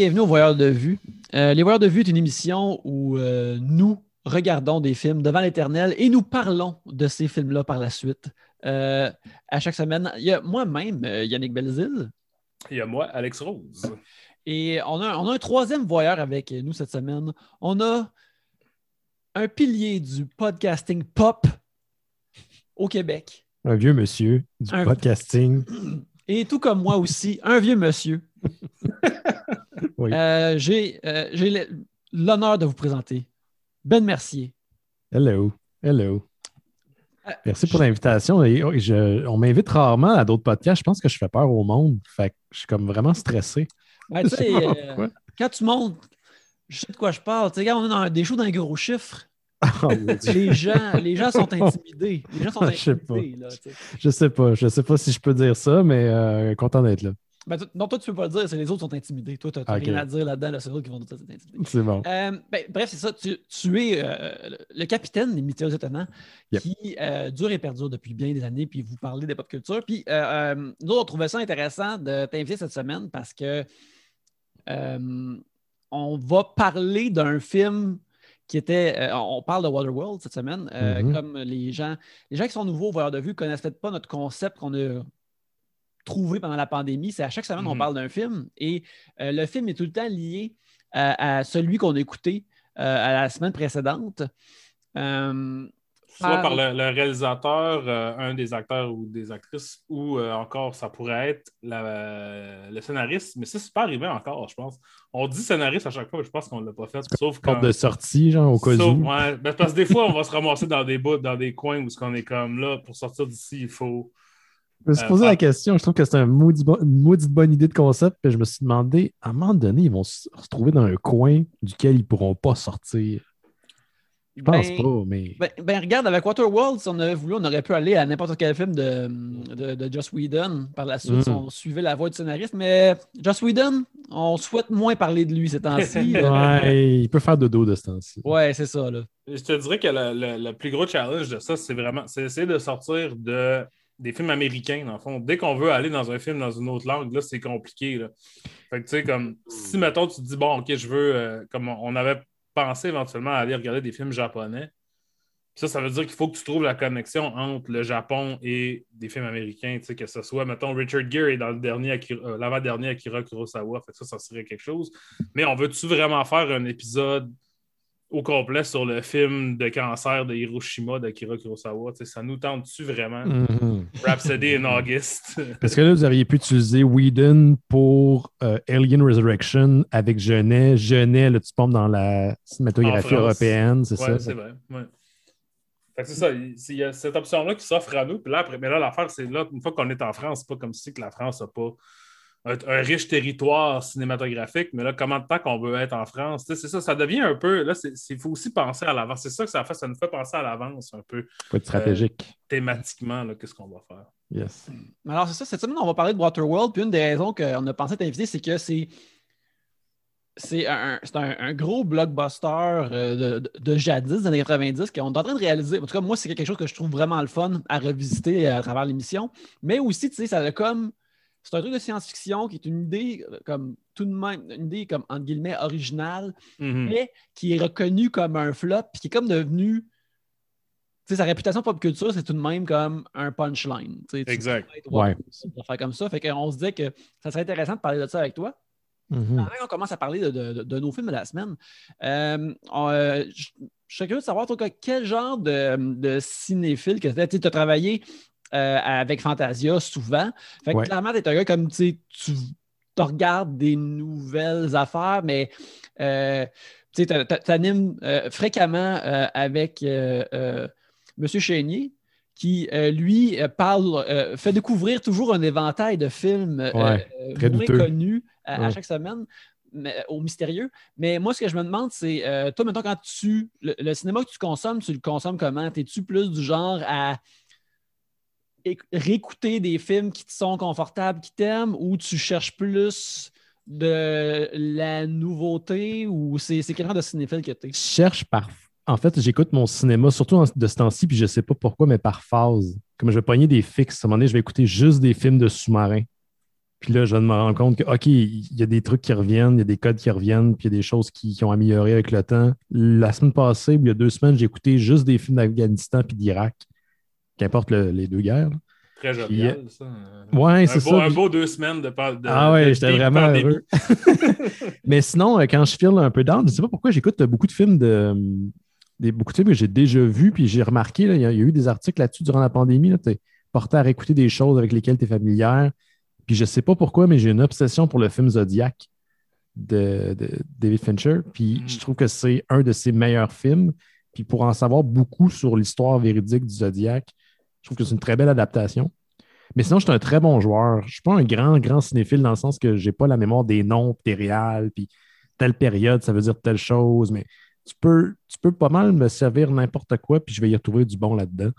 Re-bienvenue aux Voyeurs de Vue. Euh, les Voyeurs de Vue est une émission où euh, nous regardons des films devant l'éternel et nous parlons de ces films-là par la suite. Euh, à chaque semaine, il y a moi-même, euh, Yannick Belzil, Il y a moi, Alex Rose. et on a, on a un troisième voyeur avec nous cette semaine. On a un pilier du podcasting pop au Québec. Un vieux monsieur du Un- podcasting. Et tout comme moi aussi, un vieux monsieur. Oui. Euh, J'ai euh, l'honneur de vous présenter Ben Mercier. Hello. Hello. Euh, Merci pour l'invitation. Oh, on m'invite rarement à d'autres podcasts. Je pense que je fais peur au monde. Fait que je suis comme vraiment stressé. Ben, quand tu montes, je sais de quoi je parle. Tu sais, quand on est dans des shows d'un gros chiffre, Ah, les gens, les gens sont intimidés. Les gens sont Je sais pas. intimidés. Là, je sais pas. Je sais pas si je peux dire ça, mais euh, content d'être là. Ben, non, toi, tu peux pas le dire, c'est les autres qui sont intimidés. Toi, tu n'as rien à dire là-dedans, là, c'est eux autres qui vont dire que tu es intimidé. C'est bon. Euh, ben, bref, c'est ça. Tu, tu es euh, le- capitaine des Mythéos étonnants Yep. qui euh, dure et perdure depuis bien des années, puis vous parlez de pop culture. Puis nous, on trouvait ça intéressant de t'inviter cette semaine parce que on va parler d'un film qui était. euh, on parle de Waterworld cette semaine. euh, Mhm. Comme les gens, les gens qui sont nouveaux au voyeur de vue ne connaissent peut-être pas notre concept qu'on a trouvé pendant la pandémie. C'est à chaque semaine, on Mhm. parle d'un film et euh, le film est tout le temps lié à, à celui qu'on a écouté euh, à la semaine précédente. Euh, Soit Par- par le, le réalisateur, euh, un des acteurs ou des actrices, ou euh, encore, ça pourrait être la- le scénariste. Mais ça, c'est pas arrivé encore, je pense. On dit scénariste à chaque fois, mais je pense qu'on ne l'a pas fait. Sauf quand. Porte de sortie, genre, au cas Sauf- où. ouais, ben, parce que des fois, on va se ramasser dans des bouts, dans des coins où ce qu'on est comme là, pour sortir d'ici, il faut. Je me suis posé la question. Je trouve que c'est un maudit bon- une maudite bonne idée de concept. Puis je me suis demandé, à un moment donné, ils vont se retrouver dans un coin duquel ils pourront pas sortir. Je pense ben- pas, mais. Ben, ben, regarde, avec Waterworld, si on avait voulu, on aurait pu aller à n'importe quel film de, de, de Joss Whedon par la suite, Mm. si on suivait la voie du scénariste. Mais Joss Whedon, on souhaite moins parler de lui ces temps-ci. Ouais, il peut faire de dos de ce temps-ci. ouais, c'est ça. Là. Je te dirais que le, le- le plus gros challenge de ça, c'est vraiment c'est essayer de sortir de, des films américains, dans le fond. Dès qu'on veut aller dans un film dans une autre langue, là, c'est compliqué. Là. Fait que tu sais, comme si mettons, tu te dis bon, ok, je veux, euh, comme on avait pensé éventuellement à aller regarder des films japonais. Ça, ça veut dire qu'il faut que tu trouves la connexion entre le Japon et des films américains, tu sais, que ce soit, mettons, Richard Gere est dans le dernier Akira- euh, l'avant-dernier Akira Kurosawa, fait que ça, ça serait quelque chose. Mais on veut-tu vraiment faire un épisode au complet sur le film de cancer de Hiroshima d'Akira Kurosawa? Tu sais, ça nous tente-tu vraiment? Mhm. Rhapsody in August. Parce que là, vous auriez pu utiliser Whedon pour euh, Alien Resurrection avec Genet. Genet, là, tu tombes dans la cinématographie européenne, c'est Ouais, ça? c'est vrai. ouais. C'est ça. Il il y a cette option-là qui s'offre à nous. Puis là, après, mais là, l'affaire, c'est là, une fois qu'on est en France, c'est pas comme si que la France n'a pas un, un riche territoire cinématographique. Mais là, comment de temps qu'on veut être en France? C'est ça, ça devient un peu. Là, il faut aussi penser à l'avance. C'est ça que ça fait. Ça nous fait penser à l'avance un peu Faut être stratégique. thématiquement, là, qu'est-ce qu'on va faire? Yes. Mais Alors, c'est ça. Cette semaine, on va parler de Waterworld. Puis une des raisons qu'on a pensé t'inviter, c'est que c'est. C'est un, c'est un- un gros blockbuster euh, de, de- de jadis, des années 90, qu'on est en train de réaliser. En tout cas, moi, c'est quelque chose que je trouve vraiment le fun à revisiter à travers l'émission. Mais aussi, tu sais, ça a comme. C'est un truc de science-fiction qui est une idée euh, comme tout de même, une idée comme entre guillemets originale, Mhm. mais qui est reconnue comme un flop, puis qui est comme devenu. Tu sais, sa réputation pop culture, c'est tout de même comme un punchline. Tu sais, tu Exact. être, ouais, affaires comme ça. Fait qu'on se disait que ça serait intéressant de parler de ça avec toi. Mhm. Avant qu'on commence à parler de, de- de nos films de la semaine, euh, on, euh, je je serais curieux de savoir, toi, que- quel genre de, de cinéphile que tu as travaillé euh, avec Fantasia souvent. Fait que Ouais. clairement, tu es un gars comme tu te regardes des nouvelles affaires, mais euh, tu animes fréquemment euh, avec euh, euh, M. Chénier qui, euh, lui, parle, euh, fait découvrir toujours un éventail de films euh, Ouais, très connus à, chaque semaine mais, au mystérieux. Mais moi, ce que je me demande, c'est, toi, maintenant, quand tu. Le, le cinéma que tu consommes, tu le consommes comment? Es-tu plus du genre à réécouter des films qui te sont confortables, qui t'aiment, ou tu cherches plus de la nouveauté, ou c'est quel genre de cinéphile que tu es? Je cherche par. En fait, j'écoute mon cinéma, surtout en- de ce temps-ci, puis je sais pas pourquoi, mais par phase. Comme je vais pogner des fixes. À un moment donné, je vais écouter juste des films de sous-marins. Puis là, je me rendre compte que, OK, il y a des trucs qui reviennent, il y a des codes qui reviennent, puis il y a des choses qui, qui ont amélioré avec le temps. La semaine passée, il y a deux semaines, j'ai écouté juste des films d'Afghanistan puis d'Irak, qu'importe le- les deux guerres. là. Très jovial, ça. Ouais, c'est ça. un beau deux semaines de, de Ah ouais, j'étais vraiment heureux. Mais sinon, euh, quand je file un peu down, je ne sais pas pourquoi j'écoute beaucoup de films de. Des, beaucoup de films que j'ai déjà vus, puis j'ai remarqué, il y, a il y a eu des articles là-dessus durant la pandémie. Tu es porté à réécouter des choses avec lesquelles tu es familière. Puis je ne sais pas pourquoi, mais j'ai une obsession pour le film Zodiac de, de David Fincher. Puis Mm. je trouve que c'est un de ses meilleurs films. Puis pour en savoir beaucoup sur l'histoire véridique du Zodiac, je trouve que c'est une très belle adaptation. Mais sinon, je suis un très bon joueur. Je ne suis pas un grand, grand cinéphile dans le sens que je n'ai pas la mémoire des noms, des réals, puis telle période, ça veut dire telle chose. Mais tu peux, tu peux pas mal me servir n'importe quoi, puis je vais y retrouver du bon là-dedans.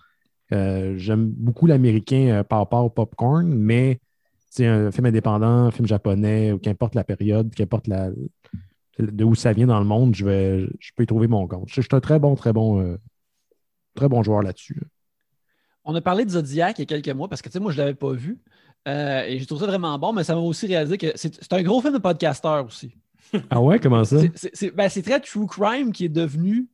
Euh, J'aime beaucoup l'américain euh, par rapport au popcorn, mais c'est un film indépendant, un film japonais, ou qu'importe la période, qu'importe la, de où ça vient dans le monde, je, vais, je peux y trouver mon compte. Je, je suis un très bon, très bon, euh, très bon joueur là-dessus. On a parlé de Zodiac il y a quelques mois parce que tu sais, moi, je ne l'avais pas vu. Euh, et j'ai trouvé ça vraiment bon, mais ça m'a aussi réalisé que c'est un gros film de podcasteur aussi. Ah ouais, comment ça? C'est- ben, très true crime qui est devenu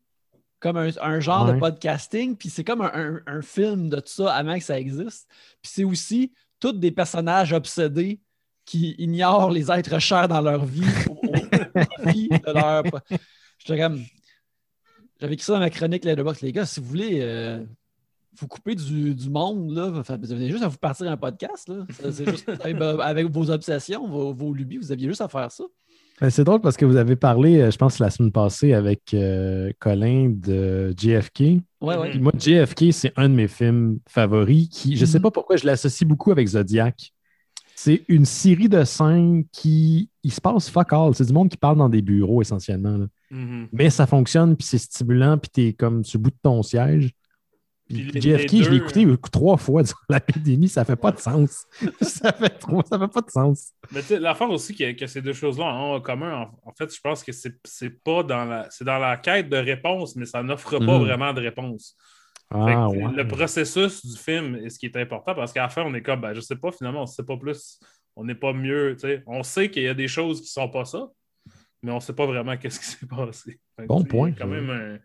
comme un, un genre Ouais. de podcasting, puis c'est comme un, un- un film de tout ça avant que ça existe. Puis c'est aussi tous des personnages obsédés qui ignorent les êtres chers dans leur vie au, au profit de leur. J'avais écrit ça dans ma chronique Letterboxd. Les gars, si vous voulez euh, vous couper du, du monde, là, enfin, vous avez juste à vous partir un podcast. Là. C'est juste- avec, avec vos obsessions, vos, vos lubies, vous aviez juste à faire ça. Ben, C'est drôle parce que vous avez parlé, euh, je pense, la semaine passée avec euh, Colin de JFK. Ouais, ouais. Puis moi, JFK, c'est un de mes films favoris qui, je ne sais Mhm. pas pourquoi je l'associe beaucoup avec Zodiac. C'est une série de scènes qui, il se passe fuck all. C'est du monde qui parle dans des bureaux essentiellement. là. Mhm. Mais ça fonctionne, puis c'est stimulant, puis t'es comme sur le bout de ton siège. JFK, je l'ai écouté trois fois durant la pandémie, ça fait pas de sens. ça fait trop, ça fait pas de sens. Mais tu sais, l'affaire aussi que, que ces deux choses-là ont en commun, en, en fait, je pense que c'est pas dans la. C'est dans la quête de réponse, mais ça n'offre pas Mhm. vraiment de réponse. Ah que, ouais. Le processus du film est ce qui est important parce qu'à la fin, on est comme, ben, je sais pas, finalement, on sait pas plus, on n'est pas mieux. On sait qu'il y a des choses qui sont pas ça, mais on sait pas vraiment qu'est-ce qui s'est passé. Fait Bon point, Quand même un.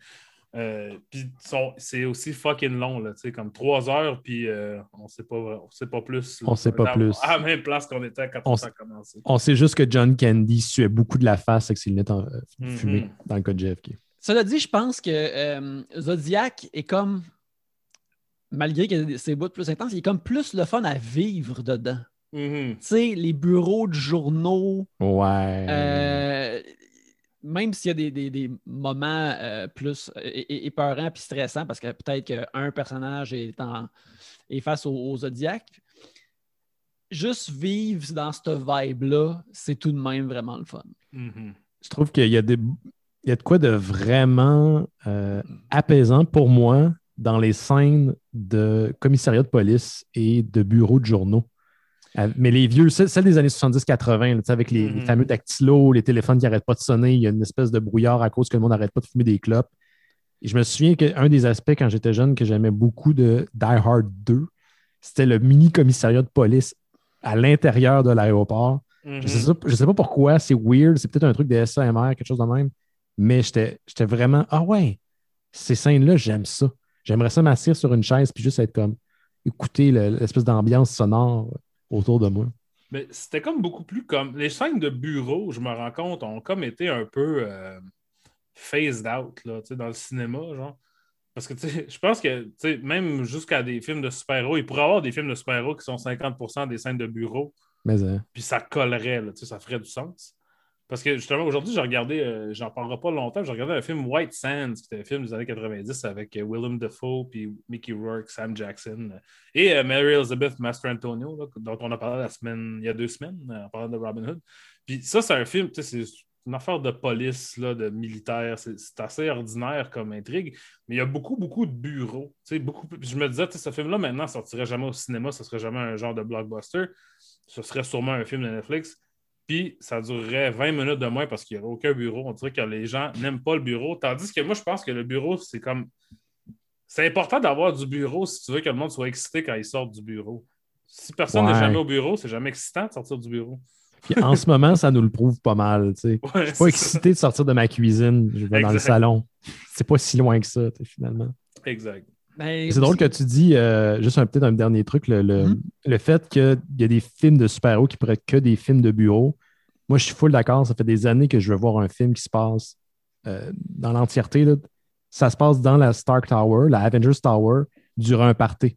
Euh, puis c'est aussi fucking long, là, tu sais, comme trois heures, puis euh, on sait pas, on sait pas plus. là. On sait pas plus. À la même place qu'on était quand On on, a commencé. On sait juste que John Candy suait beaucoup de la face avec ses lunettes en- euh, Mhm. fumées dans le cas de JFK. Cela dit, je pense que euh, Zodiac est comme, malgré a ses bouts plus intenses, il est comme plus le fun à vivre dedans. Mhm. Tu sais, les bureaux de journaux, Ouais. Euh, même s'il y a des, des- des moments euh, plus é- épeurants puis stressants, parce que peut-être qu'un personnage est, en, est face au, au Zodiac, juste vivre dans cette vibe-là, c'est tout de même vraiment le fun. Mhm. Je trouve qu'il y a des. Il y a de quoi de vraiment euh, apaisant pour moi dans les scènes de commissariat de police et de bureaux de journaux. Euh, Mais les vieux, celles celles des années 70-80, là, tu sais, avec les, les Mhm. fameux dactylos, les téléphones qui n'arrêtent pas de sonner, il y a une espèce de brouillard à cause que le monde n'arrête pas de fumer des clopes. Et je me souviens qu'un des aspects quand j'étais jeune que j'aimais beaucoup de Die Hard 2, c'était le mini commissariat de police à l'intérieur de l'aéroport. Mhm. Je sais, ça- je sais pas pourquoi, c'est weird, c'est peut-être un truc de SAMR, quelque chose de même, mais j'étais vraiment, ah ouais, ces scènes-là, j'aime ça. J'aimerais ça m'asseoir sur une chaise puis juste être comme, écouter le- l'espèce d'ambiance sonore autour de moi. Mais c'était comme beaucoup plus comme. Les scènes de bureau, je me rends compte, ont comme été un peu euh, phased out là, dans le cinéma, genre. Parce que je pense que même jusqu'à des films de super-héros, il pourrait y avoir des films de super-héros qui sont 50% des scènes de bureau, Mais euh, puis ça collerait, là, ça ferait du sens. Parce que justement, aujourd'hui, j'ai regardé, euh, j'en parlerai pas longtemps, j'ai regardé un film White Sands, qui était un film des années 90 avec euh, Willem Dafoe, puis Mickey Rourke, Sam Jackson, euh, et Mary Elizabeth Mastrantonio, là, dont on a parlé la semaine, il y a deux semaines, en parlant de Robin Hood. Puis ça, c'est un film, c'est une affaire de police, là, de militaire. C'est assez ordinaire comme intrigue, mais il y a beaucoup, beaucoup de bureaux. Beaucoup, je me disais, ce film-là, maintenant, sortirait jamais au cinéma, ce serait jamais un genre de blockbuster. Ce serait sûrement un film de Netflix. Puis ça durerait 20 minutes de moins parce qu'il n'y aurait aucun bureau. On dirait que les gens n'aiment pas le bureau. Tandis que moi, je pense que le bureau, c'est comme. C'est important d'avoir du bureau si tu veux que le monde soit excité quand ils sortent du bureau. Si personne n'est jamais au bureau, c'est jamais excitant de sortir du bureau. Puis en ce moment, ça nous le prouve pas mal. Ouais, Je suis c'est pas ça. excité de sortir de ma cuisine. Je vais dans le salon. C'est pas si loin que ça, finalement. Exact. Ben, C'est drôle que tu dis, euh, juste un peut-être un dernier truc, le, le, Mhm. le fait qu'il y a des films de super-héros qui pourraient être que des films de bureau. Moi, je suis full d'accord. Ça fait des années que je veux voir un film qui se passe euh, dans l'entièreté. Ça se passe dans la Stark Tower, la Avengers Tower, durant un party.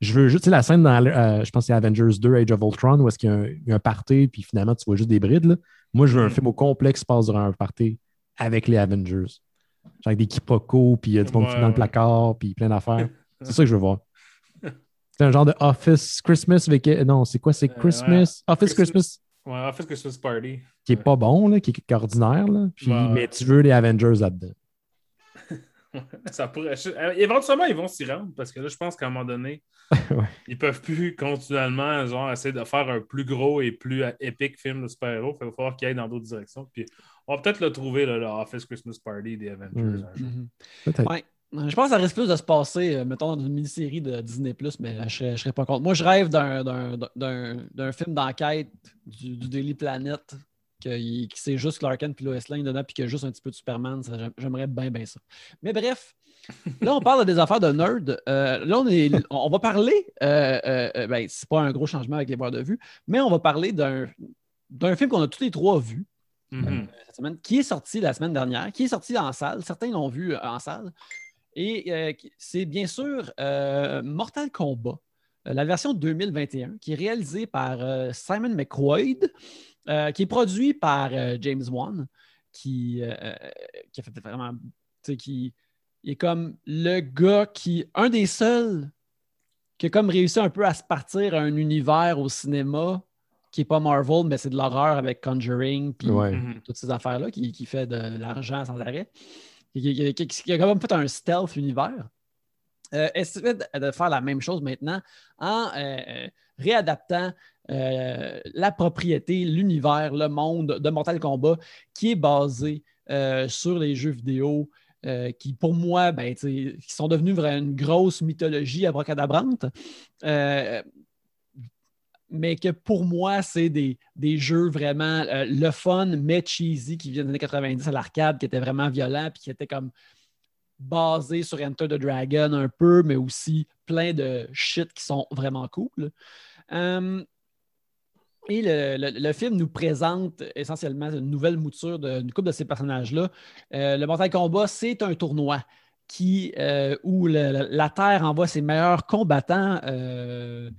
Je veux juste, tu sais, la scène dans, euh, je pense c'est Avengers 2, Age of Ultron, où est-ce qu'il y a un, il y a un party, puis finalement, tu vois juste des brides. là. Moi, je veux un Mhm. film au complet qui se passe durant un party avec les Avengers. Genre avec des quiproquos, puis il y a du monde qui Ouais, dans le placard, puis plein d'affaires. C'est ça que je veux voir. C'est un genre de Office Christmas avec. Non, c'est quoi? C'est Euh, Christmas? Office Christmas. Christmas? Ouais, que c'est party. qui est pas bon, là, qui est, ordinaire. Là. Puis-. Mais tu veux les Avengers là-dedans. Ça pourrait... euh, Éventuellement, ils vont s'y rendre parce que là, je pense qu'à un moment donné, Ouais. ils peuvent plus continuellement genre, essayer de faire un plus gros et plus euh, épique film de super-héros. Il va falloir qu'ils aillent dans d'autres directions. Puis on va peut-être le trouver, là, le Office Christmas Party des Avengers. Mm. un jour. Mhm. Ouais. Je pense que ça risque plus de se passer, euh, mettons, dans une mini-série de Disney, mais je serais, je serais pas contre. Moi, je rêve d'un- d'un d'un- d'un film d'enquête du, du Daily Planet qui, qui c'est juste Clark Kent puis Lois Lane dedans, puis qu'il y a juste un petit peu de Superman. J'aimerais bien, bien ça. Mais bref, là, on parle des affaires de nerd. Euh, là, on, est, on va parler, euh, euh, euh, ben, c'est pas un gros changement avec les voix de vue, mais on va parler d'un d'un film qu'on a tous les trois vu Mhm. cette semaine, qui est sorti la semaine dernière, qui est sorti en salle. Certains l'ont vu euh, en salle. Et euh, c'est bien sûr euh, Mortal Kombat, euh, la version 2021, qui est réalisée par euh, Simon McQuaid, euh, qui est produit par euh, James Wan, qui, euh, qui a fait vraiment. tu sais, qui il est comme le gars qui. Un des seuls qui a comme réussi un peu à se partir un univers au cinéma qui n'est pas Marvel, mais c'est de l'horreur avec Conjuring, puis Ouais. Mhm. toutes ces affaires-là, qui, qui fait de l'argent sans arrêt, qui, qui- qui- qui a quand même fait un stealth univers. Euh, essaie de, faire la même chose maintenant en euh, réadaptant euh, la propriété, l'univers, le monde de Mortal Kombat qui est basé euh, sur les jeux vidéo. euh, qui, pour moi, ben, qui sont devenus une grosse mythologie abracadabrante. Euh, mais que pour moi, c'est des, des jeux vraiment le fun, mais cheesy, qui viennent des années 90 à l'arcade, qui étaient vraiment violents, puis qui étaient comme basés sur Enter the Dragon un peu, mais aussi plein de shit qui sont vraiment cool. Et le, film nous présente essentiellement une nouvelle mouture d'une couple de ces personnages-là. Euh, le Mortal Kombat, c'est un tournoi qui, euh, où la Terre envoie ses meilleurs combattants euh,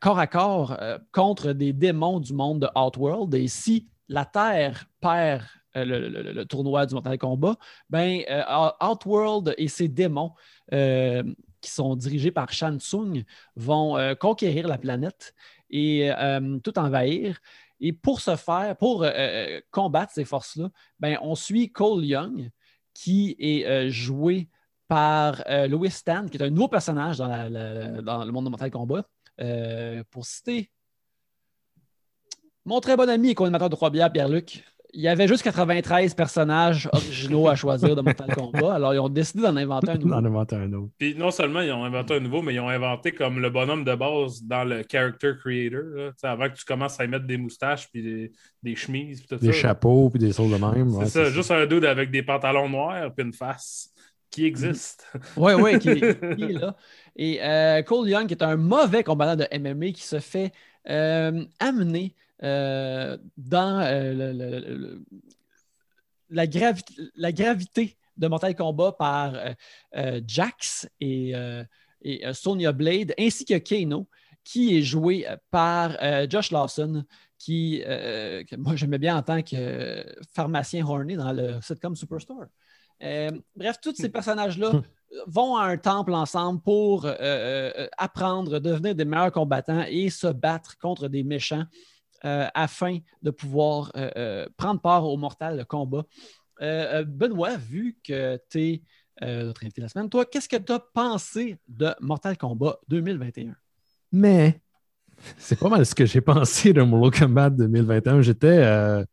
corps à corps contre des démons du monde de Outworld. Et si la Terre perd le, tournoi du Mortal Kombat, ben, Outworld et ses démons, qui sont dirigés par Shang Tsung, vont conquérir la planète et euh, tout envahir. Et pour ce faire, pour euh, euh, combattre ces forces-là, ben, on suit Cole Young, qui est joué par Louis Stan, qui est un nouveau personnage dans, le monde de Mortal Kombat. Pour citer mon très bon ami et co-animateur de Trois Bières, Pierre-Luc, il y avait juste 93 personnages originaux à choisir de Mortal Kombat. Alors, ils ont décidé d'en inventer un nouveau. invente un autre. Puis non seulement ils ont inventé un nouveau, mais ils ont inventé comme le bonhomme de base dans le character creator. là. Avant que tu commences à y mettre des moustaches puis des, des chemises. Puis tout Des ça. chapeaux puis des choses de même. C'est ouais, ça, juste un dude avec des pantalons noirs puis une face qui existe. Oui, oui, qui, qui est là. Et euh, Cole Young, qui est un mauvais combattant de MMA, qui se fait euh, amener euh, dans euh, le- le- le- le- la, gravi- la gravité de Mortal Kombat par euh, Jax et, et, Sonya Blade, ainsi que Kano, qui est joué par Josh Lawson, qui, euh, que moi j'aimais bien en tant que pharmacien horny dans le sitcom Superstore. Euh, bref, tous ces personnages-là vont à un temple ensemble pour euh, apprendre, devenir des meilleurs combattants et se battre contre des méchants afin de pouvoir euh, euh, prendre part au mortal combat. Euh, euh, Benoît, vu que tu es notre invité la semaine, toi, qu'est-ce que tu as pensé de Mortal Kombat 2021? Mais c'est pas mal ce que j'ai pensé de Mortal Kombat 2021. J'étais. euh,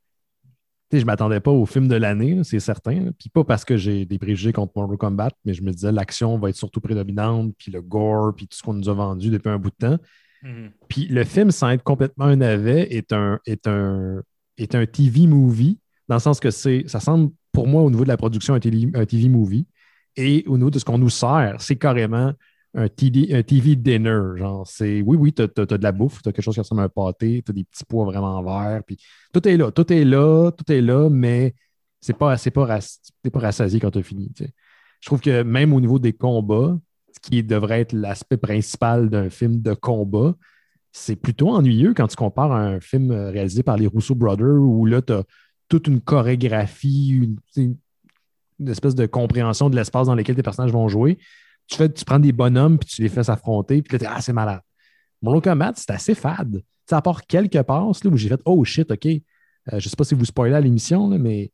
je ne m'attendais pas au film de l'année, c'est certain. Puis pas parce que j'ai des préjugés contre Mortal Kombat, mais je me disais l'action va être surtout prédominante, puis le gore, puis tout ce qu'on nous a vendu depuis un bout de temps. Mhm. Puis le film, sans être complètement un navet, est un, est un, est un TV movie, dans le sens que ça semble, pour moi, au niveau de la production, un TV, un TV movie. Et au niveau de ce qu'on nous sert, c'est carrément un TV, un TV dinner. Genre, c'est oui, oui, tu as, de la bouffe, tu as quelque chose qui ressemble à un pâté, tu as des petits pois vraiment verts, puis tout est là, tout est là, tout est là, mais c'est pas, pas, pas rassasié quand tu as fini. Je trouve que même au niveau des combats, ce qui devrait être l'aspect principal d'un film de combat, c'est plutôt ennuyeux quand tu compares à un film euh, réalisé par les Russo Brothers où là, tu as toute une chorégraphie, une, espèce de compréhension de l'espace dans lequel tes personnages vont jouer. Tu, fais, tu prends des bonhommes puis tu les fais s'affronter, puis là, ah, c'est malade. Mortal Kombat, c'est assez fade. Sais, à part quelques passes là, où j'ai fait, oh shit, OK. Euh, je sais pas si vous spoilez à l'émission, mais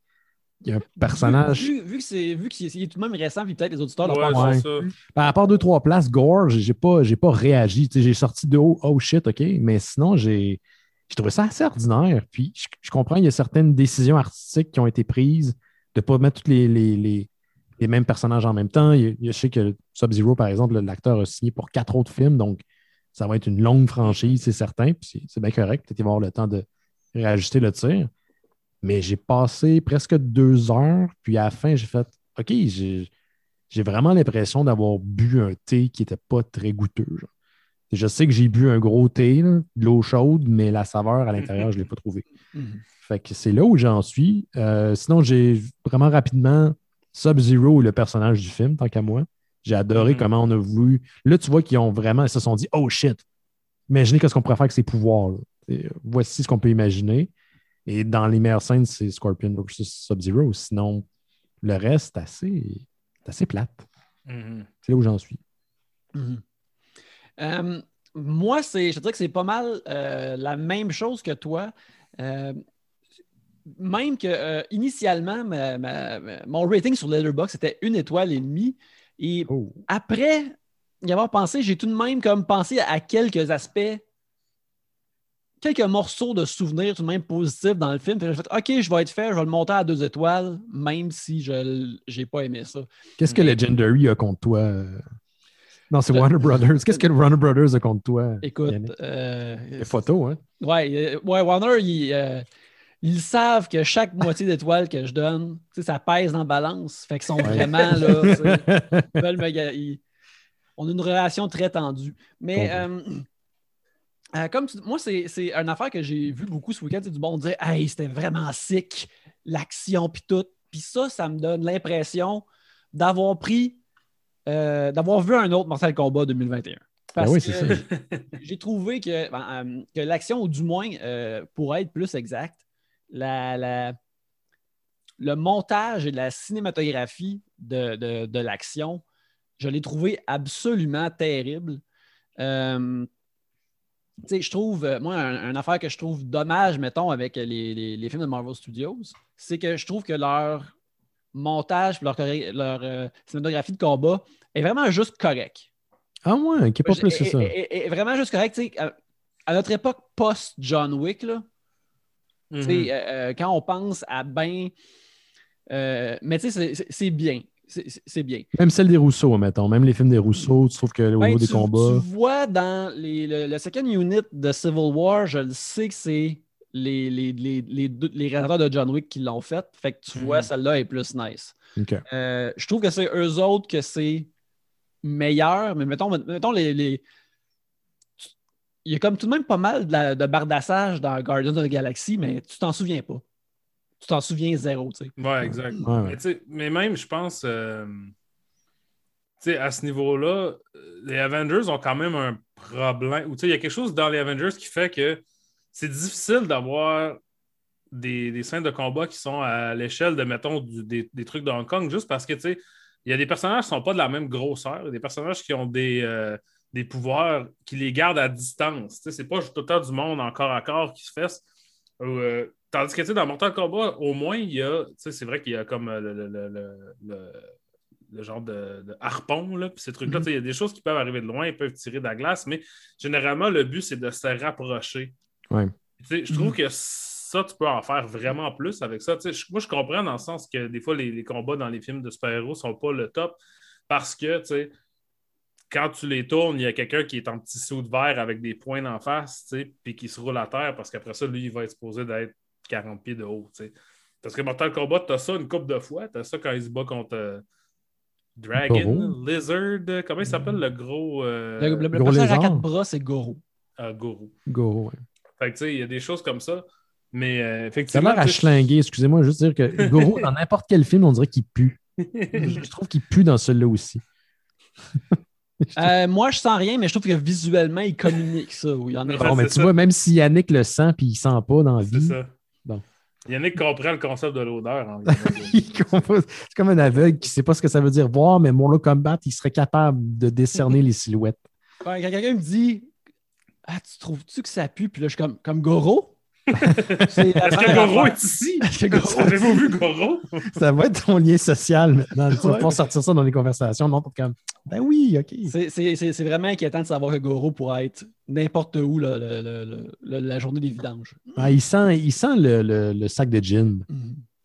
il y a un personnage. Vu, vu- vu que c'est vu qu'il est- tout de même récent, puis peut-être les auditeurs l'ont Ouais, pas Ouais. c'est ça. Ben, à part deux, trois places, Gore, j'ai pas, j'ai pas réagi. Tu sais, J'ai sorti de oh, oh shit, OK. Mais sinon, j'ai j'ai trouvé ça assez ordinaire. Puis je, je comprends, il y a certaines décisions artistiques qui ont été prises de ne pas mettre tous les, les, les- les mêmes personnages en même temps. Il il je sais que Sub-Zero, par exemple, l'acteur a signé pour quatre autres films, donc ça va être une longue franchise, c'est certain. Puis c'est- c'est bien correct. Peut-être qu'il va avoir le temps de réajuster le tir. Mais j'ai passé presque deux heures, puis à la fin, j'ai fait OK, j'ai vraiment l'impression d'avoir bu un thé qui n'était pas très goûteux. genre. Je sais que j'ai bu un gros thé, là, de l'eau chaude, mais la saveur à l'intérieur, je ne l'ai pas trouvée. Mhm. Fait que c'est là où j'en suis. Euh, sinon, j'ai vraiment rapidement Sub-Zero, le personnage du film, tant qu'à moi. J'ai adoré Mhm. comment on a voulu. Là, tu vois qu'ils ont vraiment, ils se sont dit, oh shit, imaginez qu'est-ce qu'on pourrait faire avec ces pouvoirs. euh, voici ce qu'on peut imaginer. Et dans les meilleures scènes, c'est Scorpion versus Sub-Zero. Sinon, le reste, c'est assez, assez plate. Mhm. C'est là où j'en suis. Mhm. Euh, moi, c'est, je dirais que c'est pas mal euh, la même chose que toi. Euh, même que euh, initialement, ma- ma- ma- mon rating sur Letterboxd c'était une étoile et demie. Et Oh. après y avoir pensé, j'ai tout de même comme pensé à quelques aspects, quelques morceaux de souvenirs tout de même positifs dans le film. Puis J'ai fait OK, je vais être fait, je vais le monter à deux étoiles, même si je n'ai pas aimé ça. Qu'est-ce que Legendary a contre toi? euh? Non, c'est Warner Brothers. Qu'est-ce que Warner Brothers a contre toi? Écoute, euh, Les photos, hein? Ouais, ouais, Warner, ils, euh, ils savent que chaque moitié d'étoile que je donne, ça pèse dans la balance. Fait qu'ils sont vraiment là. ils veulent me ils- On a une relation très tendue. Mais euh, euh, comme tu- moi, c'est une affaire que j'ai vu beaucoup ce week-end. c'est Du monde dire Hey, c'était vraiment sick, l'action puis tout. Puis ça, ça me donne l'impression d'avoir pris, euh, d'avoir vu un autre Mortal Kombat 2021. Parce Ben oui, que c'est ça. j'ai trouvé que, ben, euh, que l'action, ou du moins, pour être plus exact, la, la- le montage et la cinématographie de, de- de l'action, je l'ai trouvé absolument terrible. Tu sais, je trouve, euh, moi, un- une affaire que je trouve dommage, mettons, avec les, les- les films de Marvel Studios, c'est que je trouve que leur montage leur, leur euh, cinématographie de combat est vraiment juste correct. Ah ouais, qui est pas plus que ça. et- vraiment juste correct. tu sais, À, à notre époque post-John Wick, là, tu sais, Mhm. euh, quand on pense à ben. euh, mais tu sais, c'est bien. C'est- bien. Même celle des Rousseau, mettons. Même les films des Rousseau, tu trouves que au Ben, niveau des combats. tu vois dans les- le, le second unit de Civil War, je le sais que c'est les, les, les, les, deux- les réalisateurs de John Wick qui l'ont fait. Fait que tu vois, Mhm. celle-là est plus nice. Euh, je trouve que c'est eux autres que c'est meilleur, mais mettons, mettons les, Il y a comme tout de même pas mal de, de bardassage dans Guardians of the Galaxy, mais tu t'en souviens pas. Tu t'en souviens zéro, tu sais. Ouais, exact. Ouais, ouais. Mais, tu sais, mais même, je pense, euh, tu sais, à ce niveau-là, euh, les Avengers ont quand même un problème. Ou tu sais, il y a quelque chose dans les Avengers qui fait que c'est difficile d'avoir des, des scènes de combat qui sont à l'échelle de, mettons, du- des, des trucs de Hong Kong, juste parce que, tu sais, il y a des personnages qui ne sont pas de la même grosseur, il y a des personnages qui ont des, euh, des pouvoirs qui les gardent à distance. Tu sais, c'est pas tout le temps du monde en corps à corps qui se. Euh, tandis que tu sais, dans Mortal Kombat, au moins, il y a. tu sais, C'est vrai qu'il y a comme euh, le, le- le- le- genre de, de harpon, là, puis ces trucs-là. Mhm. tu sais, Il y a des choses qui peuvent arriver de loin, ils peuvent tirer de la glace, mais généralement, le but, c'est de se rapprocher. Ouais. Tu sais, Je trouve que ça, tu peux en faire vraiment plus avec ça. Tu sais, je- moi, je comprends dans le sens que des fois, les, les combats dans les films de super-héros sont pas le top parce que, tu sais, quand tu les tournes, il y a quelqu'un qui est en petit saut de verre avec des points en face, tu sais, puis qui se roule à terre parce qu'après ça, lui, il va être supposé d'être 40 pieds de haut, tu sais. Parce que Mortal Kombat, tu as ça une couple de fois. Tu as ça quand il se bat contre euh, Dragon, Goro. Lizard, comment il s'appelle le gros euh, Le, le- le Gros personnage à quatre bras, c'est Goro. euh, Goro? Go, ouais. Fait que, tu sais, il y a des choses comme ça. Mais euh, Ça a effectivement. l'air à tu sais, schlinguer. Excusez-moi, juste dire que Goro, dans n'importe quel film, on dirait qu'il pue. Je trouve qu'il pue dans celui-là aussi. Euh, moi, je sens rien, mais je trouve que visuellement, il communique ça. Oui, en Bon, mais tu ça. vois, même si Yannick le sent puis il sent pas dans la C'est vie, ça. Yannick comprend le concept de l'odeur. c'est comme un aveugle qui sait pas ce que ça veut dire voir, mais Mortal Kombat, il serait capable de décerner les silhouettes. Quand quelqu'un me dit Ah, tu trouves-tu que ça pue? Puis là, je suis comme, comme Goro. Est-ce que Goro est ici? Avez-vous vu Goro? Ça va être ton lien social maintenant. Tu vas sortir ça dans les conversations. Non, comme Ben oui, OK. C'est- vraiment inquiétant de savoir que Goro pourrait être n'importe où là, le- le- le- le- la journée des vidanges. Ah, il sent, il sent le, le- le sac de gym.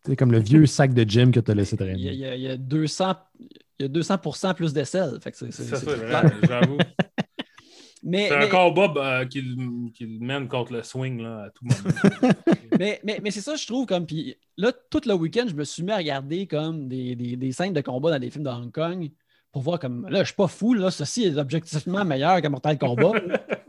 C'est comme le vieux sac de gym que tu as laissé Il y a, traîner. il y a- il y a 200, il y a 200 plus de sel. Fait que c'est- Ça, vrai, j'avoue. Mais, C'est un mais- combat euh, qu'il mène contre le swing là, à tout moment. mais, mais, mais c'est ça, je trouve. comme Puis là, tout le week-end, je me suis mis à regarder comme des, des, des scènes de combat dans des films de Hong Kong pour voir comme. Là, je suis pas fou, là, ceci est objectivement meilleur que Mortal Kombat.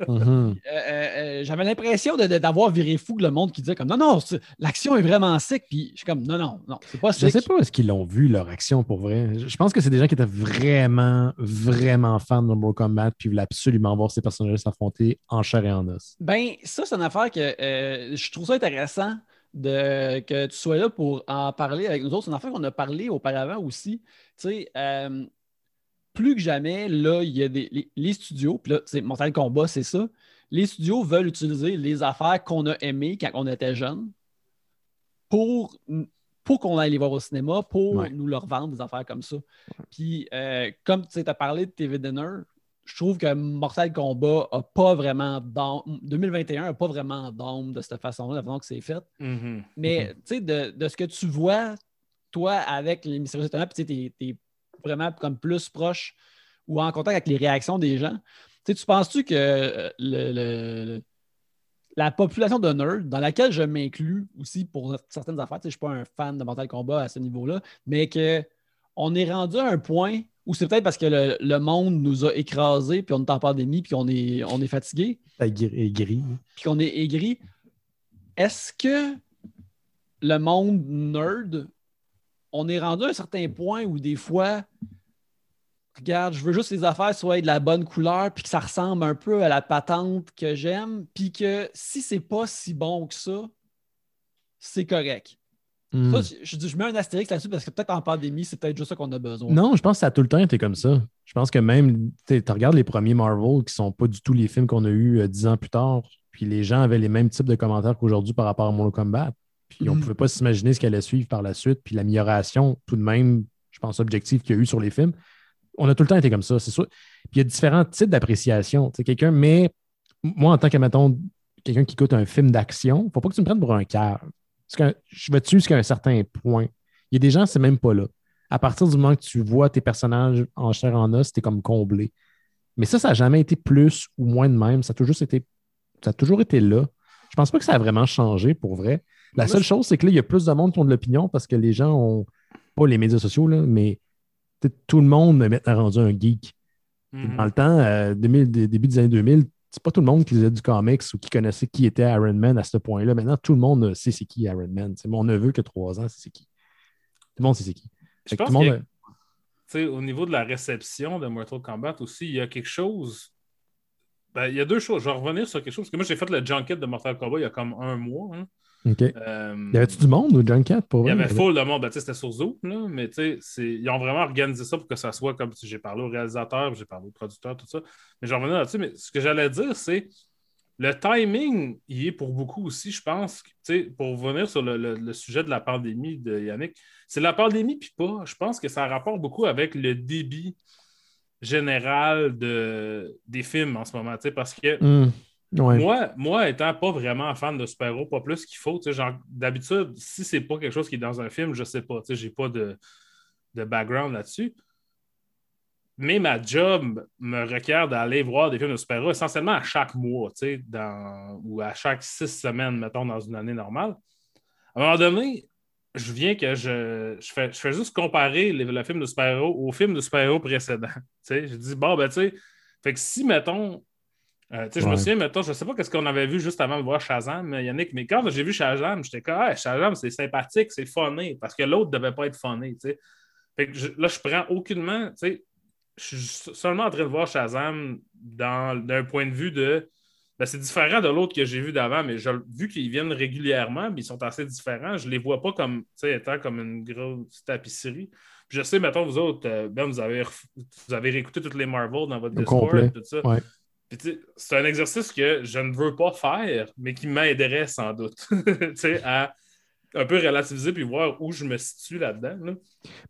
Mhm. Euh, euh, euh, J'avais l'impression de- de- d'avoir viré fou le monde qui disait comme non, non, l'action est vraiment sick. Puis je suis comme non, non, non, c'est pas Je sick. sais pas est-ce qu'ils l'ont vu, leur action, pour vrai. Je je pense que c'est des gens qui étaient vraiment, vraiment fans de Mortal Kombat puis voulaient absolument voir ces personnages s'affronter en chair et en os. Ben, ça, c'est une affaire que euh, je trouve ça intéressant de, que tu sois là pour en parler avec nous autres. C'est une affaire qu'on a parlé auparavant aussi. Tu sais, euh, plus que jamais, là, il y a des, les, les studios, puis là, c'est Mortal Kombat, c'est ça. Les studios veulent utiliser les affaires qu'on a aimées quand on était jeune pour, pour qu'on aille les voir au cinéma, pour Ouais. nous leur vendre des affaires comme ça. Puis, euh, comme tu as parlé de TV Dinner, je trouve que Mortal Kombat a pas vraiment d'âme. 2021 n'a pas vraiment d'âme de cette façon-là, la façon que c'est fait. Mhm. Mais tu sais, de, de ce que tu vois, toi, avec les mystérieux étonnants, puis tu es, vraiment comme plus proche ou en contact avec les réactions des gens. Tu sais, tu penses-tu que euh, le- le- le- la population de nerds, dans laquelle je m'inclus aussi pour certaines affaires, tu sais, je ne suis pas un fan de Mortal Kombat à ce niveau-là, mais qu'on est rendu à un point où c'est peut-être parce que le, le monde nous a écrasés, puis on est en pandémie, puis on est, on est fatigué gris. puis qu'on est aigri, est-ce que le monde nerd, on est rendu à un certain point où des fois, regarde, je veux juste que les affaires soient de la bonne couleur, puis que ça ressemble un peu à la patente que j'aime, puis que si c'est pas si bon que ça, c'est correct. Hmm. Ça, je, je mets un astérix là-dessus parce que peut-être en pandémie, c'est peut-être juste ça qu'on a besoin. Non, je pense que ça a tout le temps été comme ça. Je pense que même, tu regardes les premiers Marvel qui sont pas du tout les films qu'on a eus euh, dix ans plus tard, puis les gens avaient les mêmes types de commentaires qu'aujourd'hui par rapport à Mortal Kombat. Puis on Mhm. pouvait pas s'imaginer ce qui allait suivre par la suite, puis l'amélioration tout de même, je pense, objective qu'il y a eu sur les films. On a tout le temps été comme ça, c'est sûr. Puis il y a différents types d'appréciation. Tu sais, quelqu'un, mais moi, en tant que, mettons, quelqu'un qui écoute un film d'action, faut pas que tu me prennes pour un cœur. Je vais te jusqu'à un certain point. Il y a des gens, c'est même pas là. À partir du moment que tu vois tes personnages en chair en os, t'es comme comblé. Mais ça, ça n'a jamais été plus ou moins de même. Ça a toujours été, ça a toujours été là. Je pense pas que ça a vraiment changé pour vrai. La seule chose, c'est que là, il y a plus de monde qui ont de l'opinion parce que les gens ont pas les médias sociaux, là, mais tout le monde est maintenant rendu un geek. Mhm. Dans le temps, euh, 2000, dé- début des années 2000, c'est pas tout le monde qui lisait du comics ou qui connaissait qui était Iron Man à ce point-là. Maintenant, tout le monde sait c'est qui Iron Man. C'est mon neveu qui a trois ans, c'est c'est qui. Tout le monde sait c'est qui. Je pense tout le monde a- au niveau de la réception de Mortal Kombat aussi, il y a quelque chose. Ben, il y a deux choses. Je vais revenir sur quelque chose. Parce que moi, j'ai fait le junket de Mortal Kombat il y a comme un mois. hein. OK. Euh, Y avait-tu du monde au Junket pour Il y avait full de monde. Ben, c'était sur Zoom, là, mais ils ont vraiment organisé ça pour que ça soit comme si j'ai parlé au réalisateur, j'ai parlé au producteur, tout ça. Mais je vais revenir là-dessus. Mais ce que j'allais dire, c'est le timing, il est pour beaucoup aussi, je pense. Pour revenir sur le, le- le sujet de la pandémie de Yannick, c'est la pandémie, puis pas. Je pense que ça rapporte beaucoup avec le débit général de, des films en ce moment. Parce que Moi, moi, étant pas vraiment fan de super-héros, pas plus qu'il faut, d'habitude, si c'est pas quelque chose qui est dans un film, je sais pas, j'ai pas de, de background là-dessus. Mais ma job me requiert d'aller voir des films de super-héros essentiellement à chaque mois, dans, ou à chaque six semaines, mettons, dans une année normale. À un moment donné, je viens que je, je, fais, je fais juste comparer le film de super-héros au film de super-héros précédent. je dis, bon, ben, tu sais, fait que si, mettons, euh, je me souviens, mettons, je ne sais pas ce qu'on avait vu juste avant de voir Shazam, Yannick, mais quand j'ai vu Shazam, j'étais comme, ah, Shazam, c'est sympathique, c'est funny, parce que l'autre ne devait pas être funny. Fait que là, je prends aucunement, je suis seulement en train de voir Shazam d'un point de vue de. Ben, c'est différent de l'autre que j'ai vu d'avant, mais vu qu'ils viennent régulièrement, mais ils sont assez différents, je ne les vois pas comme étant comme une grosse tapisserie. je sais, mettons, vous autres, euh, Ben, vous avez, vous avez réécouté toutes les Marvel dans votre Discord, tout ça c'est un exercice que je ne veux pas faire, mais qui m'aiderait sans doute à un peu relativiser puis voir où je me situe là-dedans.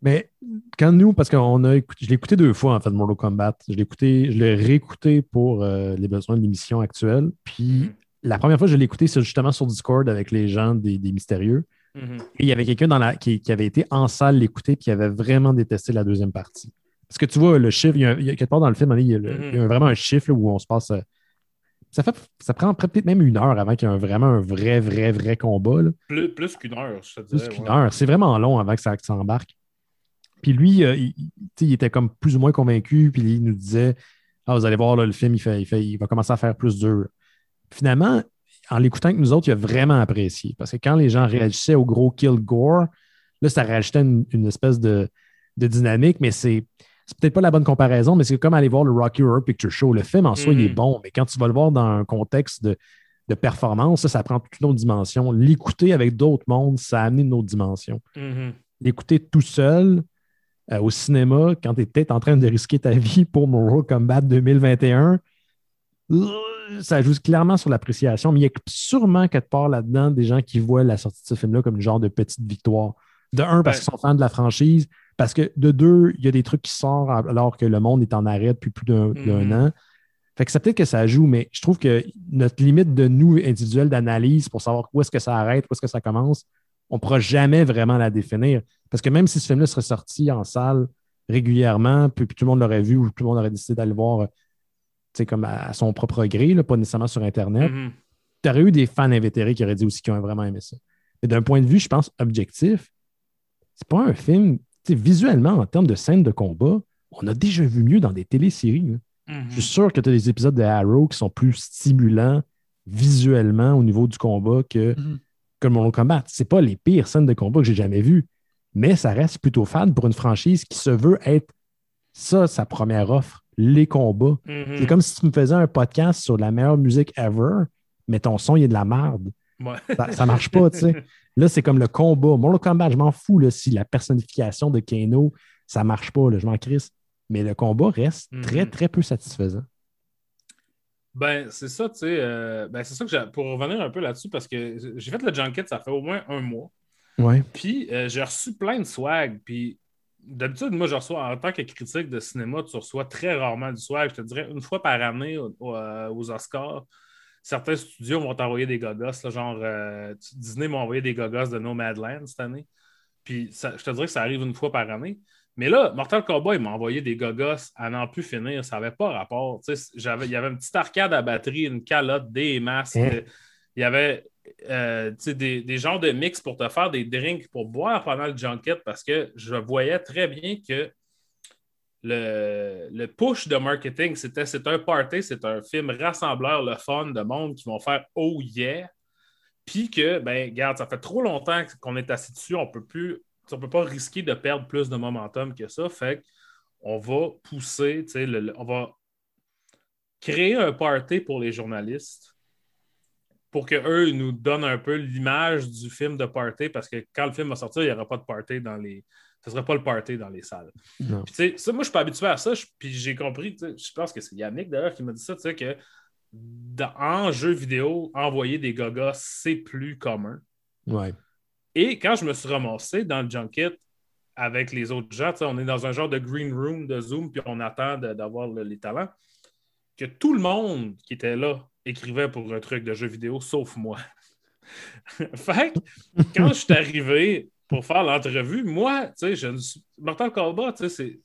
Mais quand nous, parce que a écouté, je l'ai écouté deux fois en fait, Mortal Kombat. Je l'ai écouté, je l'ai réécouté pour euh, les besoins de l'émission actuelle. Puis mm-hmm. la première fois que je l'ai écouté, c'est justement sur Discord avec les gens des, Mystérieux. Mm-hmm. Et il y avait quelqu'un qui, qui, avait été en salle l'écouter puis qui avait vraiment détesté la deuxième partie. Parce que tu vois, le chiffre, il y a, quelque part dans le film, il y a, mm-hmm. vraiment un chiffre où on se passe. Euh, ça, fait, ça prend peut-être même une heure avant qu'il y ait vraiment un vrai, vrai, vrai combat. Plus, plus qu'une heure, je te Plus qu'une heure. C'est vraiment long avant que ça s'embarque. Puis lui, euh, il, était comme plus ou moins convaincu, puis il nous disait Ah, vous allez voir, le film, il, fait, il, fait, il va commencer à faire plus dur. Finalement, en l'écoutant avec nous autres, il a vraiment apprécié. Parce que quand les gens réagissaient au gros kill gore, là, ça rajoutait une, espèce de, de dynamique, mais c'est c'est peut-être pas la bonne comparaison, mais c'est comme aller voir le Rocky Horror Picture Show. Le film en soi, il est mm-hmm. bon, mais quand tu vas le voir dans un contexte de, performance, ça, prend toute une autre dimension. L'écouter avec d'autres mondes, ça a amené une autre dimension. Mm-hmm. L'écouter tout seul euh, au cinéma, quand tu es peut-être en train de risquer ta vie pour Mortal Kombat 2021, euh, ça joue clairement sur l'appréciation, mais il y a sûrement quelque part là-dedans des gens qui voient la sortie de ce film-là comme une genre de petite victoire. De un, parce qu'ils sont fans de la franchise, parce que de deux, il y a des trucs qui sortent alors que le monde est en arrêt depuis plus d'un mm-hmm. an. Fait que c'est peut-être que ça joue, mais je trouve que notre limite de nous individuels d'analyse pour savoir où est-ce que ça arrête, où est-ce que ça commence, on ne pourra jamais vraiment la définir. Parce que même si ce film-là serait sorti en salle régulièrement, puis, tout le monde l'aurait vu ou tout le monde aurait décidé d'aller voir comme à, son propre gré, pas nécessairement sur Internet, mm-hmm. tu aurais eu des fans invétérés qui auraient dit aussi qu'ils ont vraiment aimé ça. Mais d'un point de vue, je pense, objectif, c'est pas un film visuellement, en termes de scènes de combat, on a déjà vu mieux dans des téléséries. Mm-hmm. Je suis sûr que tu as des épisodes de Arrow qui sont plus stimulants visuellement au niveau du combat que, mm-hmm. que Mortal Kombat. Ce pas les pires scènes de combat que j'ai jamais vues, mais ça reste plutôt fan pour une franchise qui se veut être ça, sa première offre, les combats. Mm-hmm. C'est comme si tu me faisais un podcast sur la meilleure musique ever, mais ton son, il est de la merde. Ça, ça marche pas, tu sais. Là, c'est comme le combat. Mortal Kombat, je m'en fous là, si la personnification de Kano, ça marche pas, là, je m'en crisse. Mais le combat reste mhm. très, très peu satisfaisant. Ben, c'est ça, tu sais. Euh, ben, c'est ça que j'ai. Pour revenir un peu là-dessus, parce que j'ai fait le junket, ça fait au moins un mois. Ouais. Puis euh, j'ai reçu plein de swag. Puis d'habitude, moi, je reçois, en tant que critique de cinéma, tu reçois très rarement du swag. Je te dirais une fois par année euh, aux Oscars certains studios vont t'envoyer des gogos, genre euh, Disney m'a envoyé des gogos de Nomadland cette année. Puis je te dirais que ça arrive une fois par année. Mais là, Mortal Kombat, il m'a envoyé des gogos à n'en plus finir. Ça n'avait pas rapport. il y avait une petite arcade à batterie, une calotte, des masques. Hein? Il y avait euh, des, des genres de mix pour te faire des drinks pour boire pendant le junket parce que je voyais très bien que le, push de marketing, c'était c'est un party, c'est un film rassembleur, le fun de monde qui vont faire oh yeah. Puis que, ben, regarde, ça fait trop longtemps qu'on est assis dessus, on peut plus, on peut pas risquer de perdre plus de momentum que ça. Fait qu'on va pousser, on va créer un party pour les journalistes pour qu'eux nous donnent un peu l'image du film de party parce que quand le film va sortir, il n'y aura pas de party dans les, ce ne serait pas le party dans les salles. Puis, ça, moi, je suis pas habitué à ça. puis j'ai compris, je pense que c'est Yannick d'ailleurs qui m'a dit ça, tu sais, que dans, en jeu vidéo, envoyer des gogos, c'est plus commun. Ouais. Et quand je me suis ramassé dans le junket avec les autres gens, on est dans un genre de green room de Zoom, puis on attend d'avoir les talents, que tout le monde qui était là écrivait pour un truc de jeu vidéo, sauf moi. fait que, quand je suis arrivé pour faire l'entrevue, moi, tu sais, je Mortal Kombat, tu sais, c'est.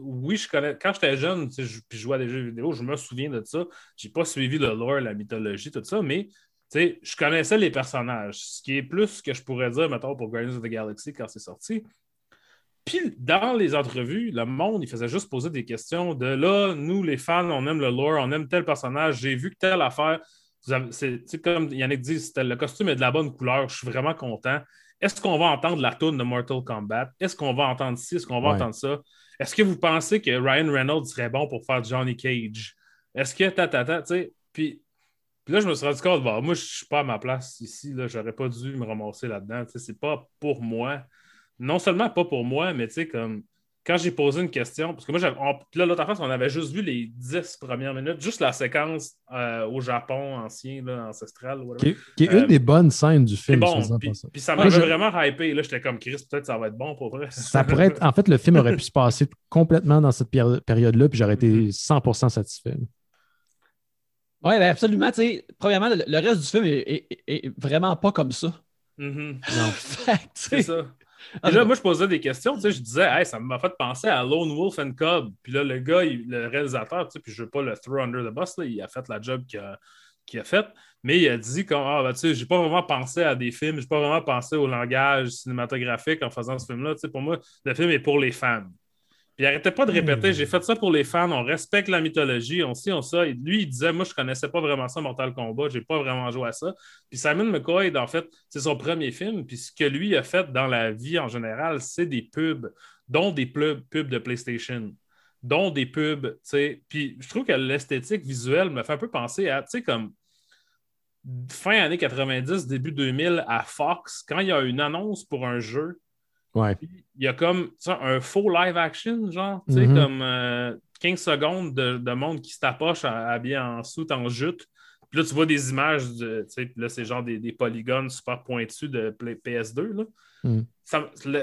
Oui, je connais. Quand j'étais jeune, tu sais, puis je jouais à des jeux vidéo, je me souviens de ça. J'ai pas suivi le lore, la mythologie, tout ça, mais tu sais, je connaissais les personnages, ce qui est plus que je pourrais dire, mettons, pour Guardians of the Galaxy quand c'est sorti. Puis dans les entrevues, le monde, il faisait juste poser des questions de là, nous, les fans, on aime le lore, on aime tel personnage, j'ai vu que telle affaire. C'est comme Yannick dit, le costume est de la bonne couleur, je suis vraiment content. Est-ce qu'on va entendre la tourne de Mortal Kombat? Est-ce qu'on va entendre ci? Est-ce qu'on va entendre ça? Est-ce que vous pensez que Ryan Reynolds serait bon pour faire Johnny Cage? Est-ce que ta, ta, ta, tu sais, puis, là, je me suis rendu compte, moi, je ne suis pas à ma place ici, là, j'aurais pas dû me ramasser là-dedans, tu sais, c'est pas pour moi non seulement pas pour moi, mais tu sais, comme quand j'ai posé une question, parce que moi, là, l'autre fois, on avait juste vu les dix premières minutes, juste la séquence euh, au Japon ancien, là, ancestral. Qui, qui, est une euh, des bonnes scènes du film. Bon, puis, puis, ça m'a vraiment hypé. Là, j'étais comme Chris, peut-être ça va être bon pour vrai. Ça pourrait être. En fait, le film aurait pu se passer complètement dans cette période-là, puis j'aurais été 100% mm-hmm. satisfait. Oui, ben absolument. Premièrement, le, reste du film est, vraiment pas comme ça. Mm-hmm. C'est ça. Ah, là, moi, je posais des questions. Je disais, ça m'a fait penser à Lone Wolf and Cub. Puis là, le gars, le réalisateur, puis je ne veux pas le throw under the bus, là, il a fait la job qu'il a, a fait. Mais il a dit comme ah, ben, tu sais, j'ai pas vraiment pensé à des films, j'ai pas vraiment pensé au langage cinématographique en faisant ce film-là. Pour moi, le film est pour les fans. Puis il arrêtait pas de répéter, j'ai fait ça pour les fans, on respecte la mythologie, on sait, on ça. Et lui, il disait, moi, je connaissais pas vraiment ça, Mortal Kombat, j'ai pas vraiment joué à ça. Puis Simon McCoy, en fait, c'est son premier film. Puis ce que lui a fait dans la vie en général, c'est des pubs, dont des pubs, pubs de PlayStation, dont des pubs, tu sais. Puis je trouve que l'esthétique visuelle me fait un peu penser à, tu sais, comme fin années 90, début 2000 à Fox, quand il y a une annonce pour un jeu, il y a comme un faux live action, genre, tu sais, mm-hmm. comme 15 euh, secondes de, monde qui se tapoche habillé en soute, en jute. Puis là, tu vois des images, de, puis là, c'est genre des, polygones super pointus de PS2. Là. Mm.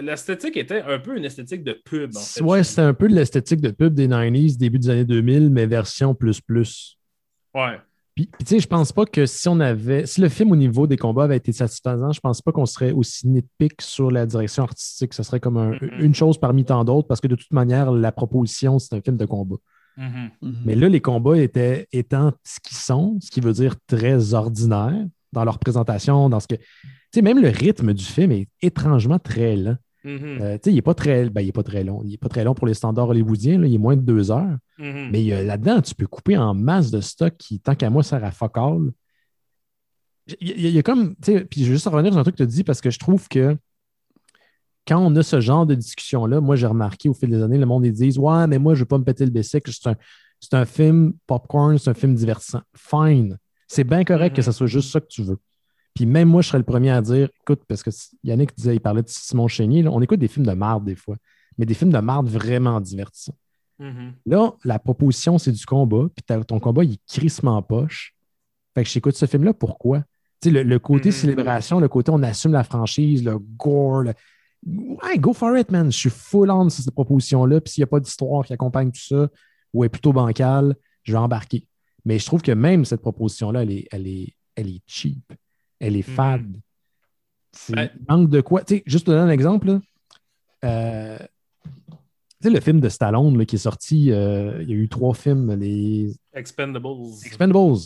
L'esthétique était un peu une esthétique de pub. En fait, ouais, c'était un peu l'esthétique de pub des 90s, début des années 2000, mais version plus plus. Ouais. Puis, tu sais, je pense pas que si on avait, si le film au niveau des combats avait été satisfaisant, je pense pas qu'on serait aussi nitpick sur la direction artistique. Ce serait comme mm-hmm. une chose parmi tant d'autres parce que de toute manière, la proposition, c'est un film de combat. Mm-hmm. Mm-hmm. Mais là, les combats étaient étant ce qu'ils sont, ce qui veut dire très ordinaire dans leur présentation, dans ce que. Tu sais, même le rythme du film est étrangement très lent. Mm-hmm. Euh, il n'est pas, très, ben, pas très long. Il n'est pas très long pour les standards hollywoodiens. il est moins de deux heures. Mm-hmm. Mais là-dedans, tu peux couper en masse de stock qui, tant qu'à moi, sert à focal. Il y, a, comme. Puis je vais juste revenir sur un truc que tu as dit parce que je trouve que quand on a ce genre de discussion-là, moi, j'ai remarqué au fil des années, le monde, ils disent Ouais, mais moi, je ne vais pas me péter le bessic. C'est un, un, film popcorn, c'est un film divertissant. Fine. C'est bien correct que ce mm-hmm. soit juste ça que tu veux. Puis même moi, je serais le premier à dire, écoute, parce que Yannick disait, il parlait de Simon Chénier, on écoute des films de marde des fois, mais des films de marde vraiment divertissants. Mm-hmm. Là, la proposition, c'est du combat, puis ton combat, il crissement poche. Fait que j'écoute ce film-là, pourquoi? Le, le, côté mm-hmm. célébration, le côté on assume la franchise, le gore, le... Ouais, go for it, man. Je suis full on sur cette proposition-là. Puis s'il n'y a pas d'histoire qui accompagne tout ça, ou est plutôt bancale, je vais embarquer. Mais je trouve que même cette proposition-là, elle est, elle est, elle est cheap elle est mm-hmm. fade. Il manque de quoi. Tu sais, juste te donner un exemple, euh, tu sais, le film de Stallone qui est sorti, euh, il y a eu trois films, les. Expendables. Expendables.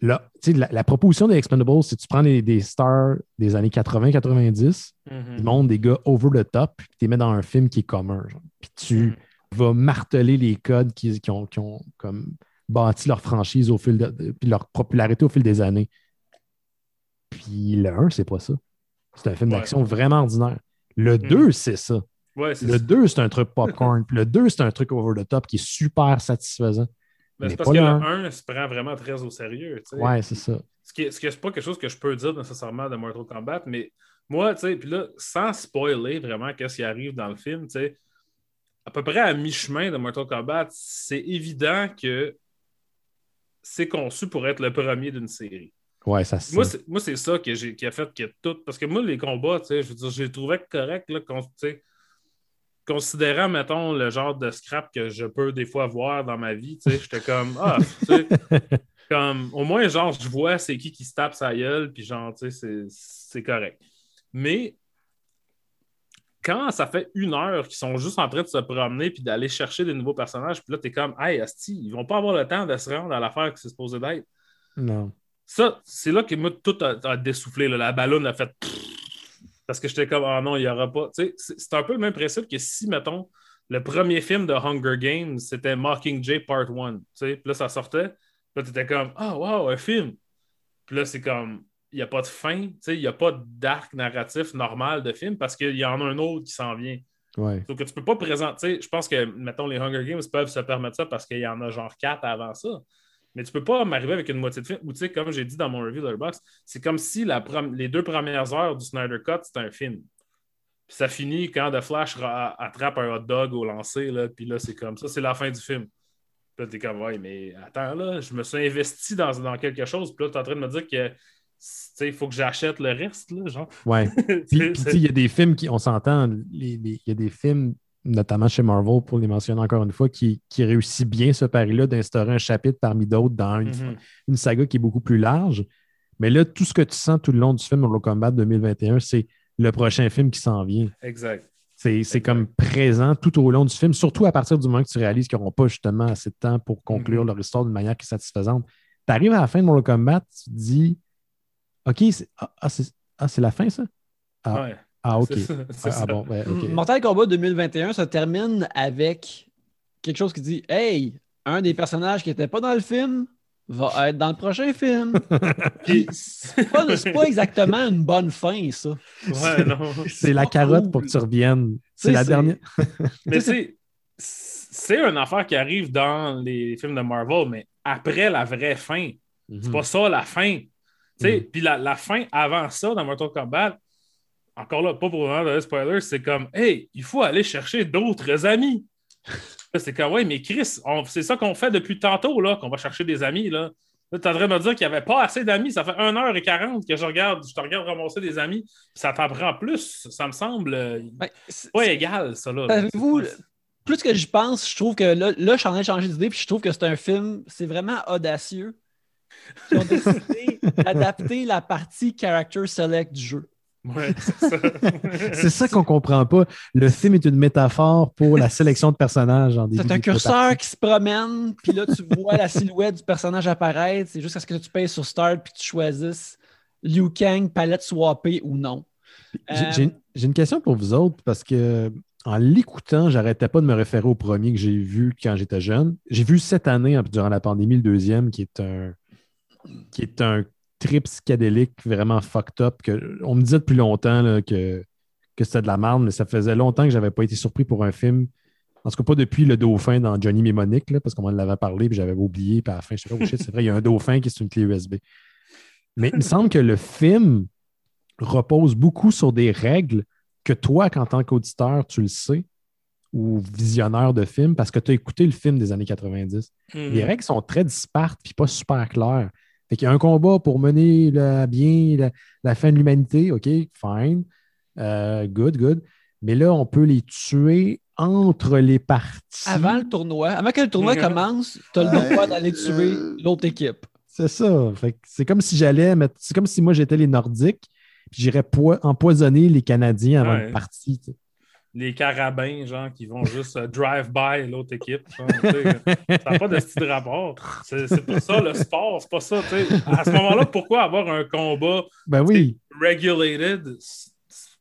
Là, la, la proposition des Expendables, c'est que tu prends des stars des années 80-90, mm montres des gars over the top, puis tu les mets dans un film qui est commun. Puis tu mm. vas marteler les codes qui, ont, qui ont comme bâti leur franchise au fil de, puis leur popularité au fil des années. Puis le 1, c'est pas ça. C'est un film d'action vraiment ordinaire. Le 2, hmm. c'est ça. le 2, c'est un truc popcorn. Puis le 2, c'est un truc over the top qui est super satisfaisant. Mais c'est parce que le 1 se prend vraiment très au sérieux. Ouais, c'est ça. Ce qui n'est pas quelque chose que je peux dire nécessairement de Mortal Kombat, mais moi, tu sais, puis là, sans spoiler vraiment qu'est-ce qui arrive dans le film, tu sais, à peu près à mi-chemin de Mortal Kombat, c'est évident que c'est conçu pour être le premier d'une série. Ouais, ça Moi, c'est ça qui a fait que tout. Parce que moi, les combats, je veux dire, j'ai trouvé correct, là, considérant, mettons, le genre de scrap que je peux des fois voir dans ma vie, j'étais comme, ah, tu sais. Comme, au moins, genre, je vois c'est qui qui se tape sa gueule, puis genre, tu sais, c'est- c'est correct. Mais quand ça fait une heure qu'ils sont juste en train de se promener puis d'aller chercher des nouveaux personnages, puis là, t'es comme, hey, Asti, ils vont pas avoir le temps de se rendre à l'affaire que c'est supposé d'être. Non. Ça, c'est là que moi, tout a, a dessoufflé. là. La ballonne a fait. Parce que j'étais comme, ah non, il n'y aura pas. C'est un peu le même principe que si, mettons, le premier film de Hunger Games, c'était Mockingjay Part 1. Tu sais, puis là, ça sortait. Puis là, tu étais comme, ah, wow, un film. Puis là, c'est comme, il n'y a pas de fin. Il n'y a pas d'arc narratif normal de film parce qu'il y en a un autre qui s'en vient. Ouais. Donc, tu peux pas présenter. Je pense que, mettons, les Hunger Games peuvent se permettre ça parce qu'il y en a genre quatre avant ça. Mais tu peux pas m'arriver avec une moitié de film. Ou, tu sais, comme j'ai dit dans mon review de Letterboxd, c'est comme si la les deux premières heures du Snyder Cut, c'était un film. Puis ça finit quand The Flash ra- attrape un hot dog au lancer, là, puis là, c'est comme ça, c'est la fin du film. Puis là, t'es comme, ouais, mais attends, là, je me suis investi dans, dans quelque chose, puis là, t'es en train de me dire que, il faut que j'achète le reste, là, genre. Ouais. Puis, il y a des films qui, on s'entend, il y a des films, notamment chez Marvel, pour les mentionner encore une fois, qui, qui réussit bien ce pari-là d'instaurer un chapitre parmi d'autres dans une, Mhm. une saga qui est beaucoup plus large. Mais là, tout ce que tu sens tout le long du film Mortal Kombat 2021, c'est le prochain film qui s'en vient. Exact. C'est comme présent tout au long du film, surtout à partir du moment que tu réalises qu'ils n'auront pas justement assez de temps pour conclure Mhm. leur histoire d'une manière qui est satisfaisante. Tu arrives à la fin de Mortal Kombat, tu te dis OK, c'est ah, ah, c'est ah, la fin, ça? Ah, Ouais. Ah, OK. C'est c'est Ah, ah, bon, ouais, OK. Mortal Kombat 2021 se termine avec quelque chose qui dit Hey, un des personnages qui n'était pas dans le film va être dans le prochain film. Puis c'est pas, c'est pas exactement une bonne fin, ça. Ouais, non. C'est la carotte cool. pour que tu reviennes. C'est la c'est- dernière. Mais tu sais, c'est une affaire qui arrive dans les films de Marvel, mais après la vraie fin. C'est pas ça la fin. Tu sais, Mhm. Puis la, la fin avant ça, dans Mortal Kombat, encore là, pas pour vraiment donner de spoilers, c'est comme Hey, il faut aller chercher d'autres amis. C'est comme Ouais, mais Chris, c'est ça qu'on fait depuis tantôt, là, qu'on va chercher des amis. Là, là tu es en train de me dire qu'il n'y avait pas assez d'amis. Ça fait 1h40 que je regarde, je te regarde ramasser des amis. Ça t'en prend plus. Ça me semble euh, c'est- pas égal, ça. Là. C'est- plus que j'y pense, je trouve que là, là je suis en train de changer d'idée, puis je trouve que c'est un film, c'est vraiment audacieux. Ils ont décidé d'adapter la partie character select du jeu. Ouais, c'est ça. Qu'on comprend pas. Le film est une métaphore pour la sélection de personnages en début C'est un curseur qui se promène, puis là, tu vois la silhouette du personnage apparaître. C'est juste à ce que tu payes sur Start, puis tu choisisses Liu Kang, palette swappée ou non. J'ai- Euh, J'ai une question pour vous autres parce que en l'écoutant, j'arrêtais pas de me référer au premier que j'ai vu quand j'étais jeune. J'ai vu cette année, durant la pandémie, le deuxième, qui est un qui est un trip psychédélique vraiment fucked up. Que, on me disait depuis longtemps là, que, que c'était de la merde, mais ça faisait longtemps que j'avais pas été surpris pour un film. En tout cas, pas depuis le dauphin dans Johnny Mnemonic, là, parce qu'on m'en avait parlé, puis j'avais oublié, puis à la fin, je sais pas, oh shit, c'est vrai, il y a un dauphin qui est sur une clé USB. Mais il me semble que le film repose beaucoup sur des règles que toi, qu'en tant qu'auditeur, tu le sais, ou visionneur de film, parce que tu as écouté le film des années 90. Mhm. Les règles sont très dispartes puis pas super claires. Fait qu'il y a un combat pour mener le- bien la, la fin de l'humanité. OK, fine. Euh, good, good. Mais là, on peut les tuer entre les parties. Avant le tournoi, avant que le tournoi commence, tu as le droit d'aller tuer l'autre équipe. C'est ça. Fait que c'est comme si j'allais mettre. C'est comme si moi j'étais les Nordiques, puis j'irais poi- empoisonner les Canadiens avant Ouais. une partie. Les carabins, genre, qui vont juste euh, drive-by l'autre équipe. genre, ça n'a pas de style de rapport. C'est pas ça le sport, c'est pas ça. tu sais. À ce moment-là, pourquoi avoir un combat Ben oui. regulated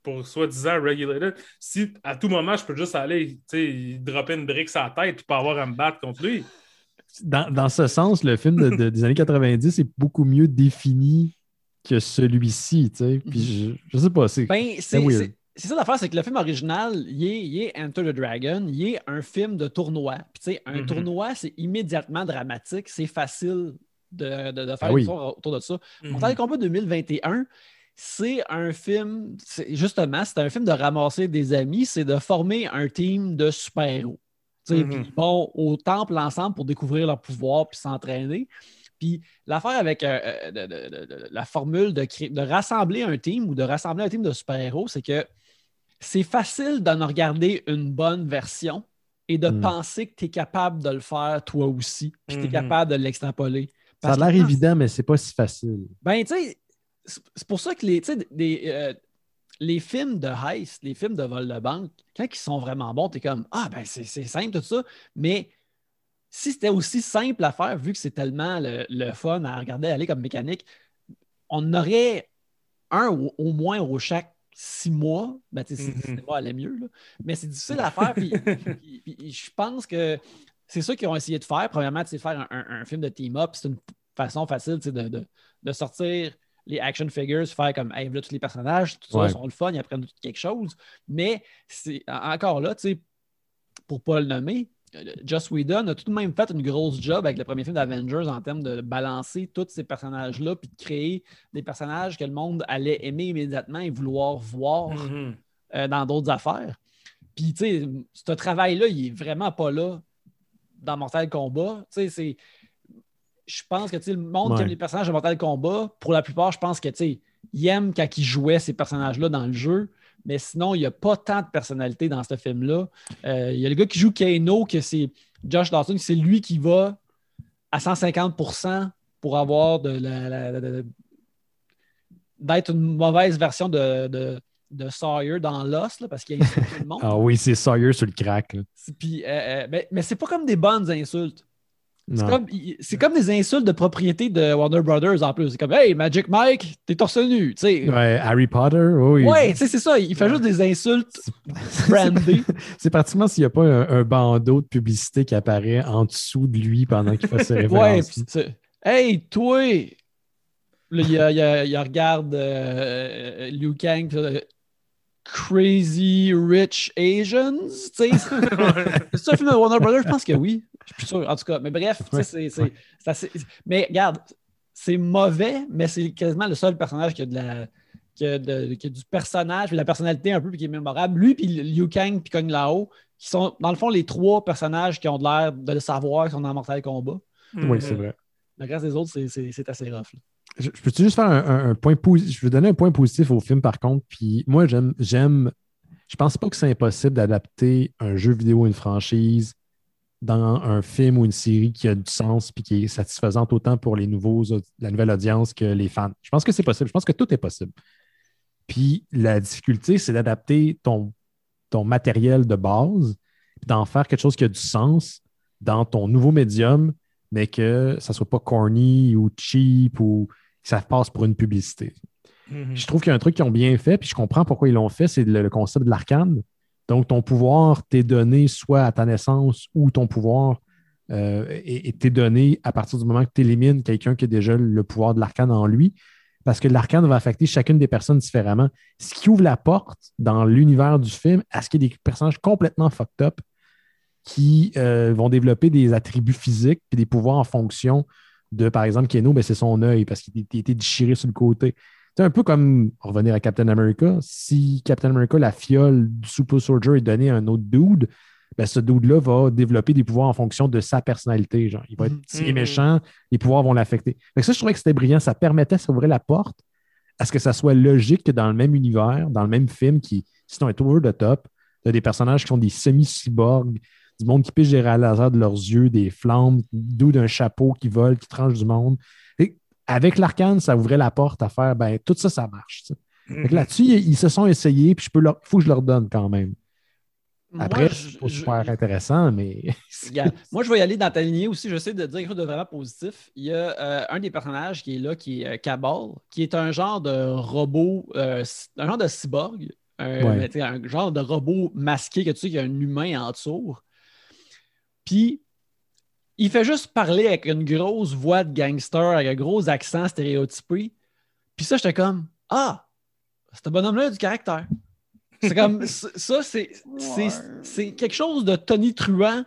pour soi-disant regulated si à tout moment je peux juste aller tu sais, dropper une brique sur la tête et pas avoir à me battre contre lui? Dans, dans ce sens, le film de- de- des années 90 est beaucoup mieux défini que celui-ci. tu sais. Puis je, je sais pas. C'est Ben, c'est weird. C'est- ça l'affaire, c'est que le film original, il est, il est Enter the Dragon, il est un film de tournoi. Puis, tu sais, un Mhm. tournoi, c'est immédiatement dramatique, c'est facile de, de- de faire Ah oui. autour de ça. Mortal Kombat 2021, c'est un film, justement, c'est un film de ramasser des amis, c'est de former un team de super-héros. Tu sais. Puis ils vont au temple ensemble pour découvrir leur pouvoir puis s'entraîner. Puis l'affaire avec euh, euh, de- de- de- de- la formule de, de rassembler un team ou de rassembler un team de super-héros, c'est que c'est facile d'en regarder une bonne version et de Mhm. penser que tu es capable de le faire toi aussi, puis que tu es Mhm. capable de l'extrapoler. Ça a l'air évident, mais c'est pas si facile. Ben, tu sais, c'est pour ça que les, des, euh, les films de heist, les films de vol de banque, quand ils sont vraiment bons, tu es comme Ah, ben, c'est simple, tout ça. Mais si c'était aussi simple à faire, vu que c'est tellement le, fun à regarder aller comme mécanique, on aurait un au, moins au chaque six mois. Ben, tu sais, mm allait mieux, là. mais c'est difficile à faire. puis, je pense que c'est ça qu'ils ont essayé de faire. Premièrement, c'est faire un, film de team-up. C'est une façon facile de, de, sortir les action figures, faire comme hey, là, tous les personnages, tout ça sont le fun, ils apprennent quelque chose. Mais c'est encore là, tu sais, pour ne pas le nommer, Joss Whedon a tout de même fait une grosse job avec le premier film d'Avengers en termes de balancer tous ces personnages-là puis de créer des personnages que le monde allait aimer immédiatement et vouloir voir mm-hmm. euh, dans d'autres affaires. Puis, tu sais, ce travail-là, il est vraiment pas là dans Mortal Kombat. Tu sais, c'est. Je pense que le monde qui aime les personnages de Mortal Kombat, pour la plupart, je pense que il aime quand il jouait ces personnages-là dans le jeu. Mais sinon, il n'y a pas tant de personnalité dans ce film-là. Euh, il y a le gars qui joue Kano, que c'est Josh Dawson, c'est lui qui va à 150% pour avoir de d'être une mauvaise version de, de, Sawyer dans Lost, parce qu'il a tout le monde. ah oui, c'est Sawyer sur le crack. Puis, euh, euh, mais, mais c'est pas comme des bonnes insultes. C'est comme, des insultes de propriété de Warner Brothers en plus. C'est comme Hey, Magic Mike, t'es torse nu. Ouais, Harry Potter, oui. Ouais, c'est ça. Il fait juste des insultes brandées. c'est pratiquement s'il n'y a pas un, bandeau de publicité qui apparaît en dessous de lui pendant qu'il fait ses références. Ouais, Hey, toi! Là, il, il, regarde euh, Liu Kang. Crazy Rich Asians. c'est ça un film de Warner Brothers? Je pense que oui. Je suis plus sûr. En tout cas, mais bref, c'est, assez... Mais regarde, c'est mauvais, mais c'est quasiment le seul personnage qui a de la. Qui a, du personnage, de la personnalité un peu qui est mémorable. Lui, puis Liu Kang, puis Kong Lao, qui sont, dans le fond, les trois personnages qui ont l'air de le savoir, qui sont dans Mortal Kombat. Oui, c'est vrai. Le reste des autres, c'est assez rough. Je, peux-tu juste faire un, point positif? Je veux donner un point positif au film, par contre. Puis moi, j'aime. j'aime je pense pas que c'est impossible d'adapter un jeu vidéo, une franchise, dans un film ou une série qui a du sens et qui est satisfaisante autant pour les nouveaux, la nouvelle audience que les fans. Je pense que c'est possible. Je pense que tout est possible. Puis la difficulté, c'est d'adapter ton, ton matériel de base, d'en faire quelque chose qui a du sens dans ton nouveau médium, mais que ça ne soit pas corny ou cheap ou que ça passe pour une publicité. Mm-hmm. Je trouve qu'il y a un truc qu'ils ont bien fait, puis je comprends pourquoi ils l'ont fait, c'est le, concept de l'arcane. Donc, ton pouvoir t'est donné soit à ta naissance ou ton pouvoir euh, est, donné à partir du moment que tu élimines quelqu'un qui a déjà le pouvoir de l'arcane en lui, parce que l'arcane va affecter chacune des personnes différemment. Ce qui ouvre la porte dans l'univers du film à ce qu'il y ait des personnages complètement fucked up qui euh, vont développer des attributs physiques et des pouvoirs en fonction de, par exemple, Keno, ben, c'est son œil parce qu'il était déchiré sur le côté. C'est un peu comme revenir à Captain America. Si Captain America, la fiole du Super Soldier est donnée à un autre dude, ben ce dude-là va développer des pouvoirs en fonction de sa personnalité. Genre. Il va être mm méchant, les pouvoirs vont l'affecter. Ça, je trouvais que c'était brillant. Ça permettait d'ouvrir la porte à ce que ça soit logique que dans le même univers, dans le même film, qui, sinon est over the top, tu as des personnages qui sont des semi-cyborgs, du monde qui piche des laser de leurs yeux, des flammes, d'où d'un chapeau qui vole, qui tranche du monde avec l'arcane, ça ouvrait la porte à faire, ben, tout ça, ça marche. Mhm. Là-dessus, ils, se sont essayés, puis il faut que je leur donne quand même. Après, c'est pas super intéressant, mais. moi, je vais y aller dans ta lignée aussi. J'essaie de dire quelque chose de vraiment positif. Il y a euh, un des personnages qui est là, qui est euh, Cabal, qui est un genre de robot, euh, un genre de cyborg, un genre de robot masqué que tu sais qu'il y a un humain en dessous. Puis, il fait juste parler avec une grosse voix de gangster, avec un gros accent stéréotypé. Puis ça, j'étais comme Ah, c'est un bonhomme-là du caractère. C'est comme ça, c'est quelque chose de Tony Truant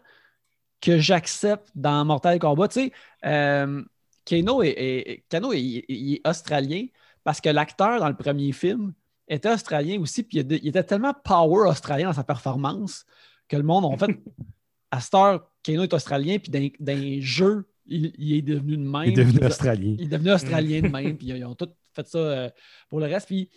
que j'accepte dans Mortal Kombat. Tu sais, euh, Kano, est, est, australien parce que l'acteur dans le premier film était australien aussi, puis il était tellement power australien dans sa performance que le monde, en fait, à cette heure, Kano est australien, puis dans, dans jeu, il, est devenu de même. Il est devenu australien. Il est devenu australien de même, puis ils ont tous fait ça euh, pour le reste. Puis,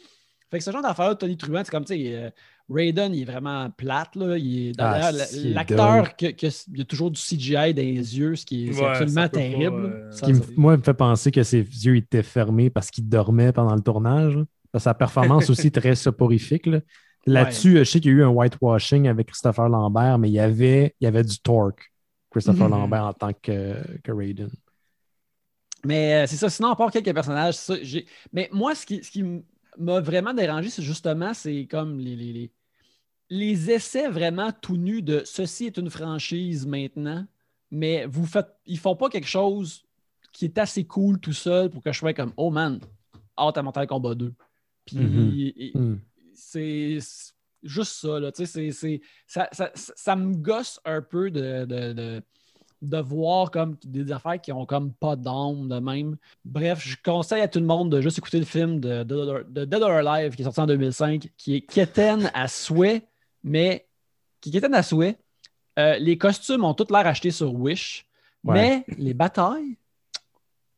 Fait que ce genre d'affaire, Tony Truant, c'est comme, tu sais, euh, Raiden, il est vraiment plate, là. Il est, Ah, il l'acteur, que, que- il y a toujours du CGI dans les yeux, ce qui est, c'est absolument pas, terrible. euh, Ce qui me- moi, me fait penser que ses yeux étaient fermés parce qu'il dormait pendant le tournage. Sa performance aussi très soporifique. là. Là-dessus, je sais qu'il y a eu un whitewashing avec Christopher Lambert, mais il y avait, il y avait du torque, Christopher Mhm. Lambert en tant que, que Raiden. Mais euh, c'est ça. Sinon, à part quelques personnages, ça, Mais moi, ce qui, ce qui m- m'a vraiment dérangé, c'est justement, c'est comme les, les, les, les essais vraiment tout nus de ceci est une franchise maintenant, mais vous faites. Ils font pas quelque chose qui est assez cool tout seul pour que je sois comme Oh man, hâte à Mortal Kombat 2. Puis Mhm. Hmm. c'est juste ça. Là, tu sais, c'est- c'est- ça, ça, me gosse un peu de, de, de- de voir comme des affaires qui ont comme pas d'âme de même. Bref, je conseille à tout le monde de juste écouter le film de, de- de Dead or Alive qui est sorti en 2005, qui est quétaine à souhait, mais qui est quétaine à souhait. Euh, les costumes ont tous l'air achetés sur Wish, Ouais. mais les batailles,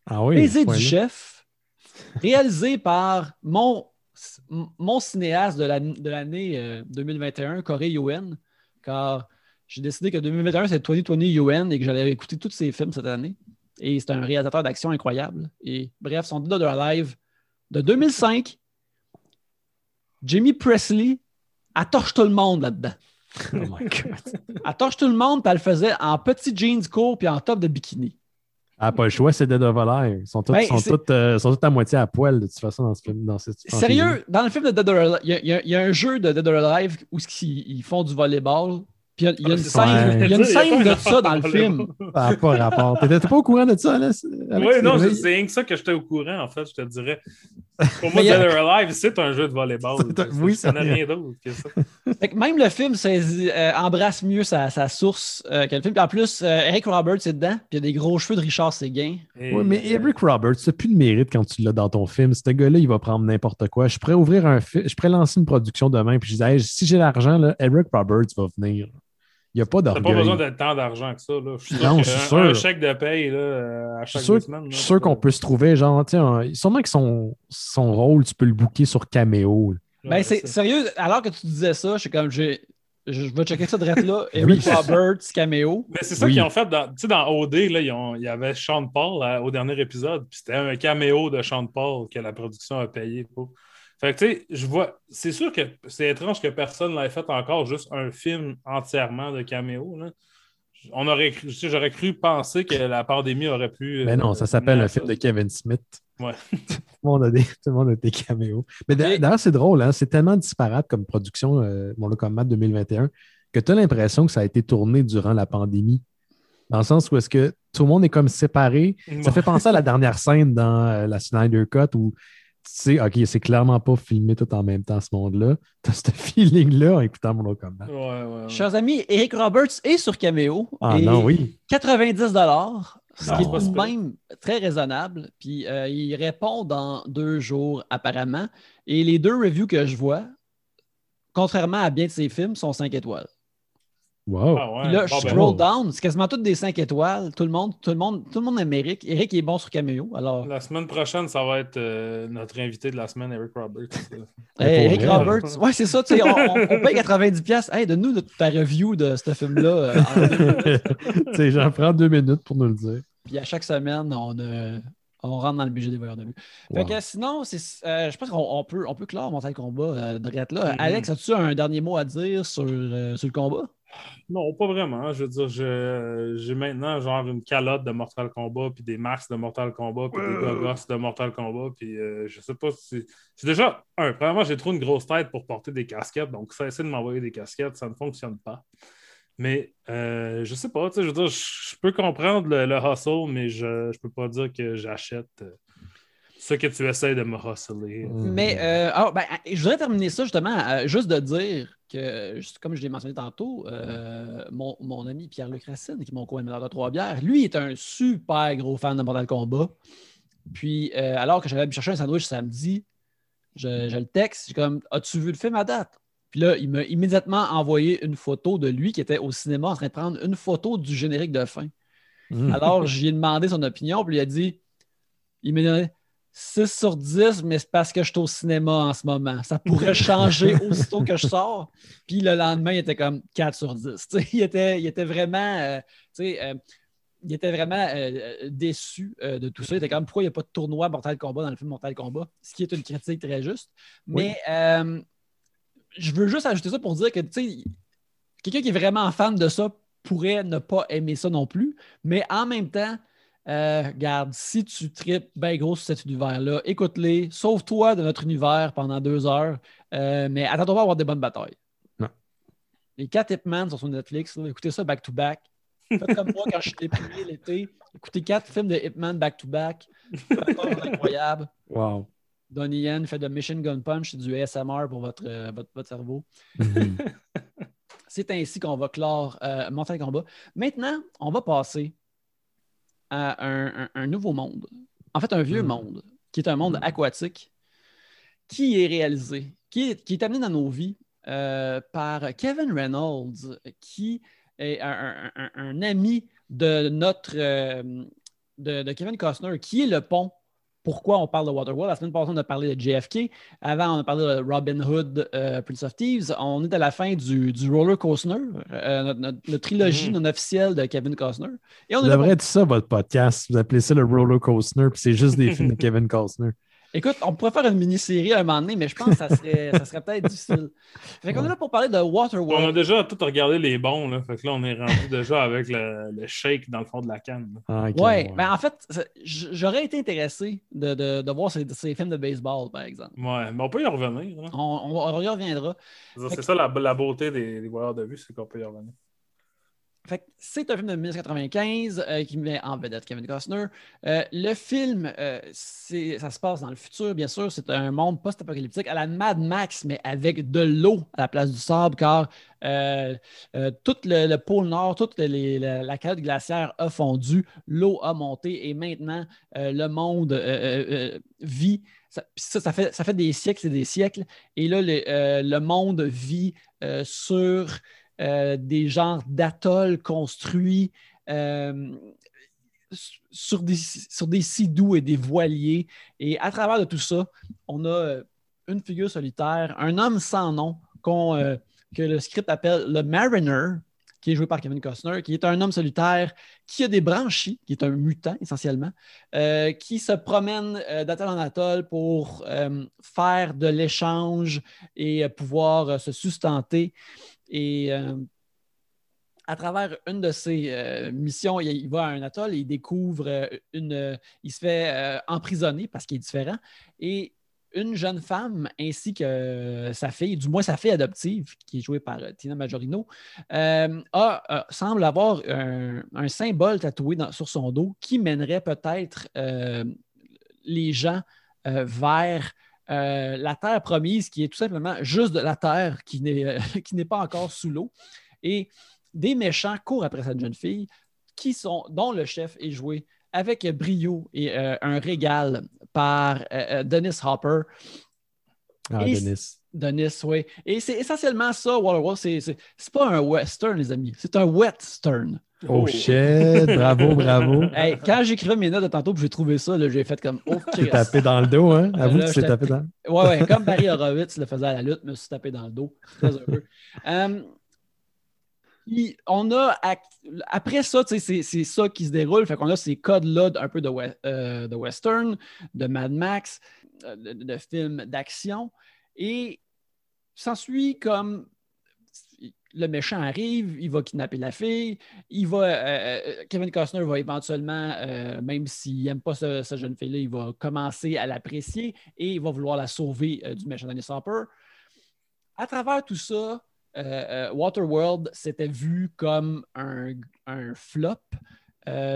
Ah oui. Baiser du chef, réalisé par mon, mon cinéaste de l'année de l'année, euh, 2021, Corey Yuen, car j'ai décidé que 2021, c'est 2020 Yuen et que j'allais écouter tous ses films cette année. Et c'est un réalisateur d'action incroyable. Et bref, son Dead or Alive de 2005, Jimmy Presley, elle torche tout le monde là-dedans. Oh my God. Elle torche tout le monde, puis elle le faisait en petits jeans courts puis en top de bikini. Ah, pas le choix, c'est Dead of Alive. Ils sont tous, Ben, sont tous, euh, sont à moitié à poil, de toute façon, dans ce film. Dans cette Sérieux, dans le film de Dead or Alive, y y, il y a un jeu de Dead or Alive où ils, ils font du volleyball. Puis il y a- il y a une Ah, c'est scène, il y a une scène de ça dans le film. Ça n'a pas rapport. T'étais pas au courant de ça, là? Oui, non, C'est c'est c'est rien que ça que j'étais au courant, en fait, je te dirais. Pour moi, Dead or Alive, c'est un jeu de volleyball. C'est oui, ça- rien d'autre que ça. Fait que même le film euh, embrasse mieux sa, sa source euh, que le film. Puis en plus, euh, Eric Roberts est dedans. Puis il y a des gros cheveux de Richard Séguin. Et- Oui, mais Eric Roberts, tu n'as plus de mérite quand tu l'as dans ton film. Ce gars-là, il va prendre n'importe quoi. Je pourrais ouvrir un film, je pourrais lancer une production demain, puis je disais, Hey, si j'ai l'argent, là, Eric Roberts va venir. Il n'y a pas T'as d'orgueil. pas besoin de tant d'argent que ça. Là. Je suis sûr Non, je suis sûr. Un chèque de paye là, à Je suis chaque sûr, deux semaines. je suis sûr qu'on peut se trouver, genre, tu un- sûrement que son, son rôle, tu peux le booker sur Cameo. là. Ben, Ouais, c'est sérieux, alors que tu disais ça, je suis comme, j'ai- je je vais checker ça direct là. Oui. Eric Roberts, caméo. Mais c'est ça Oui. qu'ils ont fait. Dans, tu sais, dans OD, là, ils ont- il y avait Sean Paul là, au dernier épisode, puis c'était un caméo de Sean Paul que la production a payé pour. Fait que, tu sais, je vois. C'est sûr que c'est étrange que personne l'ait fait encore, juste un film entièrement de caméo. Là. On aurait cru, j'aurais cru penser que la pandémie aurait pu. Mais non, ça s'appelle un film de Kevin Smith. Ouais. tout, le monde a des, tout le monde a des caméos. Mais d'ailleurs, c'est drôle, hein? c'est tellement disparate comme production, euh, Mon Combat 2021, que tu as l'impression que ça a été tourné durant la pandémie. Dans le sens où est-ce que tout le monde est comme séparé. Ça fait penser à la dernière scène dans euh, la Snyder Cut où sais, OK, c'est clairement pas filmé tout en même temps ce monde-là. Tu as ce feeling-là en écoutant Mon Combat. Ouais, ouais, ouais. Chers amis, Eric Roberts est sur caméo. Ah et non, oui. 90 dollars, ce qui Non. est tout de même très raisonnable. Puis euh, il répond dans deux jours apparemment. Et les deux reviews que je vois, contrairement à bien de ses films, sont 5 étoiles. Wow. Ah ouais. Là, Bon, je ben, scroll down, c'est quasiment toutes des 5 étoiles. Tout le monde, tout le monde, tout le monde aime Eric. Eric est bon sur caméo. Alors, La semaine prochaine, ça va être euh, notre invité de la semaine, Eric Roberts. hey, Eric vrai. Roberts, ouais, c'est ça. tu sais, On, on- on paye 90$. Hey, donne-nous de- ta review de ce film-là. euh, en- tu sais, j'en prends deux minutes pour nous le dire. Puis à chaque semaine, on, euh, on rentre dans le budget des voyeurs de vue. Fait Wow. que sinon, c'est, euh, je pense qu'on on peut, on peut clore Mortal Kombat euh, direct là. Mhm. Alex, as-tu un dernier mot à dire sur, euh, sur le combat? Non, pas vraiment. Je veux dire, j'ai maintenant genre une calotte de Mortal Kombat, puis des masques de Mortal Kombat, puis des gogos de Mortal Kombat, puis euh, je sais pas si. C'est déjà, un, premièrement, j'ai trop une grosse tête pour porter des casquettes, donc cessez de m'envoyer des casquettes, ça ne fonctionne pas. Mais euh, je sais pas, tu sais, je veux dire, je peux comprendre le, le hustle, mais je, je peux pas dire que j'achète euh, ce que tu essaies de me hustler. Mais euh, ah, ben, je voudrais terminer ça justement, euh, juste de dire que, comme je l'ai mentionné tantôt, euh, mon, mon ami Pierre-Luc Racine, qui est mon co-animateur de Trois-Bières, lui est un super gros fan de Mortal Kombat. Puis, euh, alors que j'allais me chercher un sandwich samedi, je, je le texte, j'ai comme As-tu vu le film à date? Puis là, il m'a immédiatement envoyé une photo de lui qui était au cinéma en train de prendre une photo du générique de fin. Mm. Alors, j'ai demandé son opinion, puis il a dit il m'a donné 6 sur 10, mais c'est parce que je suis au cinéma en ce moment. Ça pourrait changer aussitôt que je sors. Puis le lendemain, il était comme 4 sur 10. il, était, il était vraiment. Euh, euh, il était vraiment euh, déçu de tout ça. Il était comme pourquoi il n'y a pas de tournoi Mortal Kombat dans le film Mortal Kombat, ce qui est une critique très juste. Mais je veux juste ajouter ça pour dire que quelqu'un qui est vraiment fan de ça pourrait ne pas aimer ça non plus. Mais en même temps, euh, garde, si tu tripes bien gros sur cet univers-là, écoute-les, sauve-toi de notre univers pendant deux heures, euh, mais attends-toi à avoir des bonnes batailles. Non. Les quatre Hitman sont sur Netflix, écoutez ça back-to-back. Faites comme moi quand je suis déprimé l'été. Écoutez quatre films de Hitman back-to-back. C'est incroyable. Wow. Donnie Yen fait de Mission Gun Punch, c'est du ASMR pour votre, euh, votre, cerveau. Mhm. c'est ainsi qu'on va clore euh, Montagne Combat. Maintenant, on va passer à un, nouveau monde. En fait, un vieux mhm. monde, qui est un monde mhm. aquatique, qui est réalisé, qui est, qui est amené dans nos vies euh, par Kevin Reynolds, qui est un, ami de notre de, Kevin Costner, qui est le pont pourquoi on parle de Waterworld. La semaine passée, on a parlé de JFK. Avant, on a parlé de Robin Hood, euh, Prince of Thieves. On est à la fin du, Roller Coaster, euh, notre, trilogie mm-hmm. non officielle de Kevin Costner. Et on Vous devriez ça, votre podcast. Vous appelez ça le Roller Coaster, puis c'est juste des films de Kevin Costner. Écoute, on pourrait faire une mini-série à un moment donné, mais je pense que ça serait, ça serait peut-être difficile. Fait qu'on est là pour parler de Waterworld. On a déjà tout regardé les bons, là. Fait que là, on est rendu déjà avec le, shake dans le fond de la canne. Ah, ouais, mais en fait, j'aurais été intéressé de, de, de voir ces, ces, films de baseball, par exemple. Ouais, mais on peut y revenir. On, on, y reviendra. C'est ça la, la, beauté des, des voyeurs de vue, c'est qu'on peut y revenir c'est un film de 1995 euh, qui met en vedette Kevin Costner. Euh, le film, euh, ça se passe dans le futur, bien sûr. C'est un monde post-apocalyptique à la Mad Max, mais avec de l'eau à la place du sable, car tout le, pôle Nord, toute la, calotte glaciaire a fondu, l'eau a monté et maintenant le monde vit. Ça fait des siècles et des siècles. Et là, le monde vit sur euh, des genres d'atolls construits euh, sur, des, sidous et des voiliers. Et à travers de tout ça, on a euh, une figure solitaire, un homme sans nom que le script appelle le Mariner, qui est joué par Kevin Costner, qui est un homme solitaire qui a des branchies, qui est un mutant essentiellement, qui se promène d'atoll en atoll pour faire de l'échange et pouvoir se sustenter. Et euh, à travers une de ses euh, missions, il, va à un atoll il découvre euh, une. il se fait emprisonner parce qu'il est différent. Et une jeune femme ainsi que sa fille, du moins sa fille adoptive, qui est jouée par Tina Majorino, semble avoir un, symbole tatoué sur son dos qui mènerait peut-être les gens vers euh, la terre promise, qui est tout simplement juste de la terre qui n'est, euh, n'est pas encore sous l'eau. Et des méchants courent après cette jeune fille, qui sont, dont le chef est joué avec brio et euh, un régal par Dennis Hopper. Ah, Dennis. Dennis, oui. Et c'est essentiellement ça, Waterworld. C'est, c'est, c'est pas un western, les amis. C'est un wetstern. Oh, oh, shit, bravo, bravo. quand j'écrivais mes notes de tantôt, j'ai trouvé ça, j'ai fait comme oh, Tu tapé dans le dos, hein? Avoue que tu t'es tapé dans le dos. Ouais, ouais, comme Barry Horowitz le faisait à la lutte, je me suis tapé dans le dos. Très heureux. Euh, on a, après ça, c'est ça qui se déroule. Fait qu'on a ces codes-là un peu de, euh, de, western, de Mad Max, euh, de, de films d'action. Et s'ensuit comme le méchant arrive, il va kidnapper la fille, il va, euh, euh, Kevin Costner va éventuellement, euh, même s'il n'aime pas cette jeune fille-là, il va commencer à l'apprécier et il va vouloir la sauver du méchant Dennis Hopper. À travers tout ça, Waterworld s'était vu comme un, flop.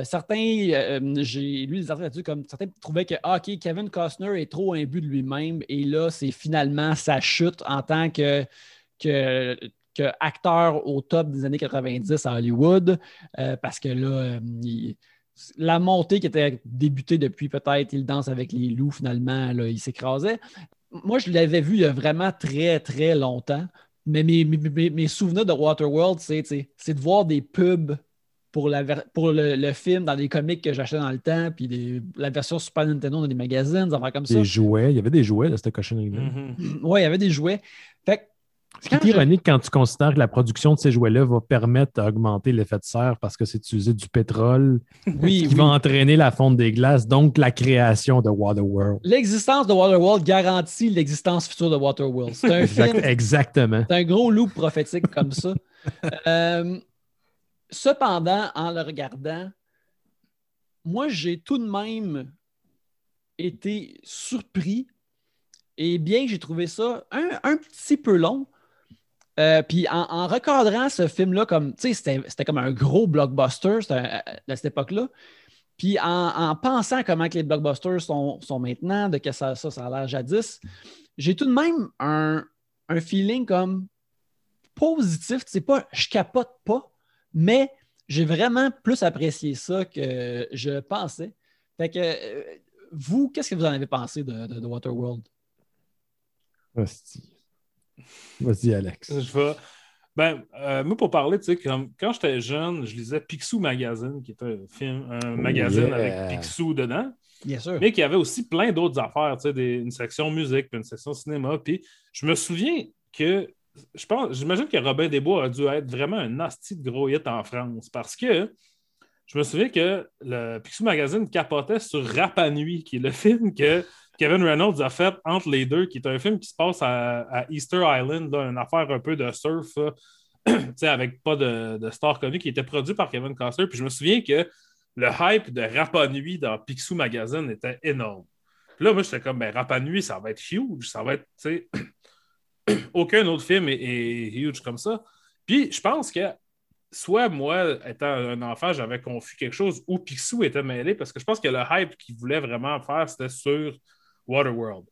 certains, j'ai lu des articles là-dessus, comme certains trouvaient que ah, Kevin Costner est trop imbu de lui-même et là, c'est finalement sa chute en tant que acteur au top des années 90 à Hollywood, euh, parce que là, euh, la montée qui était débutée depuis peut-être Il danse avec les loups, finalement, là, il s'écrasait. Moi, je l'avais vu il y a vraiment très, très longtemps. Mais mes, mes, souvenirs de Waterworld, c'est de voir des pubs pour, la pour le, film dans des comics que j'achetais dans le temps, puis la version Super Nintendo dans des magazines, des affaires comme ça. Des jouets, il y avait des jouets de cette cochonnerie-là. Mm-hmm. Oui, il y avait des jouets. Fait ce qui est ironique quand tu considères que la production de ces jouets-là va permettre d'augmenter l'effet de serre parce que c'est utilisé du pétrole oui, qui va entraîner la fonte des glaces, donc la création de Waterworld. L'existence de Waterworld garantit l'existence future de Waterworld. C'est un film, Exactement. C'est un gros loup prophétique comme ça. Euh, cependant, en le regardant, moi, j'ai tout de même été surpris et bien que j'ai trouvé ça un petit peu long, euh, puis en, recadrant ce film-là, comme, c'était, comme un gros blockbuster à, cette époque-là. Puis en, pensant comment les blockbusters sont, maintenant, de que ça, ça, a l'air jadis, j'ai tout de même un, feeling comme positif. C'est pas, je capote pas, mais j'ai vraiment plus apprécié ça que je pensais. Fait que, euh, vous, qu'est-ce que vous en avez pensé de, Waterworld? Vas-y, Alex. Je vais. Ben, euh, moi, pour parler, tu sais, quand j'étais jeune, je lisais Picsou Magazine, qui était un, film, un oh, magazine avec Picsou dedans. Bien sûr. Mais qui avait aussi plein d'autres affaires, tu sais, une section musique, puis une section cinéma. Puis je me souviens que, je pense, j'imagine que Robin Desbois a dû être vraiment un asti de gros hit en France parce que je me souviens que le Picsou Magazine capotait sur Rapanui, qui est le film que Kevin Reynolds a fait entre les deux, qui est un film qui se passe à, Easter Island, une affaire un peu de surf, avec pas de, de star connu, qui était produit par Kevin Costner. Puis je me souviens que le hype de Rapa Nui dans Picsou Magazine était énorme. Puis là, moi, j'étais comme, ben, Rapa Nui, ça va être huge, ça va être, tu sais, aucun autre film est, huge comme ça. Puis je pense que soit moi, étant un enfant, j'avais confus quelque chose ou Picsou était mêlé parce que je pense que le hype qu'il voulait vraiment faire, c'était sur Waterworld.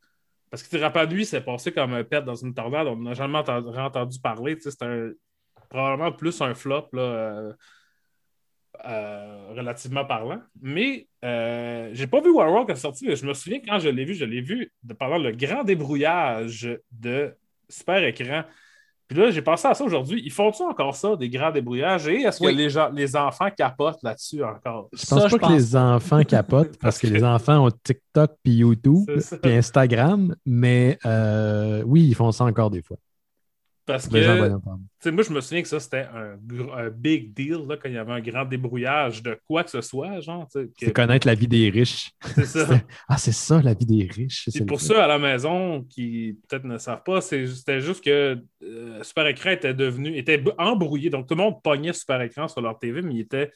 Parce que Rapanui s'est passé comme un pet dans une tornade. On n'a jamais entendu, parler. C'est probablement plus un flop là, euh, euh, relativement parlant. Mais euh, j'ai pas vu Waterworld quand c'est sorti. je me souviens quand je l'ai vu, je l'ai vu pendant le grand débrouillage de super écran. Puis là, j'ai pensé à ça aujourd'hui. Ils font-tu encore ça, des grands débrouillages? Et est-ce que les, gens, les enfants capotent là-dessus encore? Je pense pas que les enfants capotent parce que les enfants ont TikTok, puis YouTube, puis Instagram. Mais euh, oui, ils font ça encore des fois. Parce que, moi, je me souviens que ça, c'était un, big deal là, quand il y avait un grand débrouillage de quoi que ce soit. genre. C'est connaître la vie des riches. C'est ça. ah, c'est ça, la vie des riches. C'est pour ceux à la maison qui peut-être ne savent pas, c'était juste que euh, Super Écran était devenu, était embrouillé. Donc, tout le monde pognait Super Écran sur leur TV, mais il était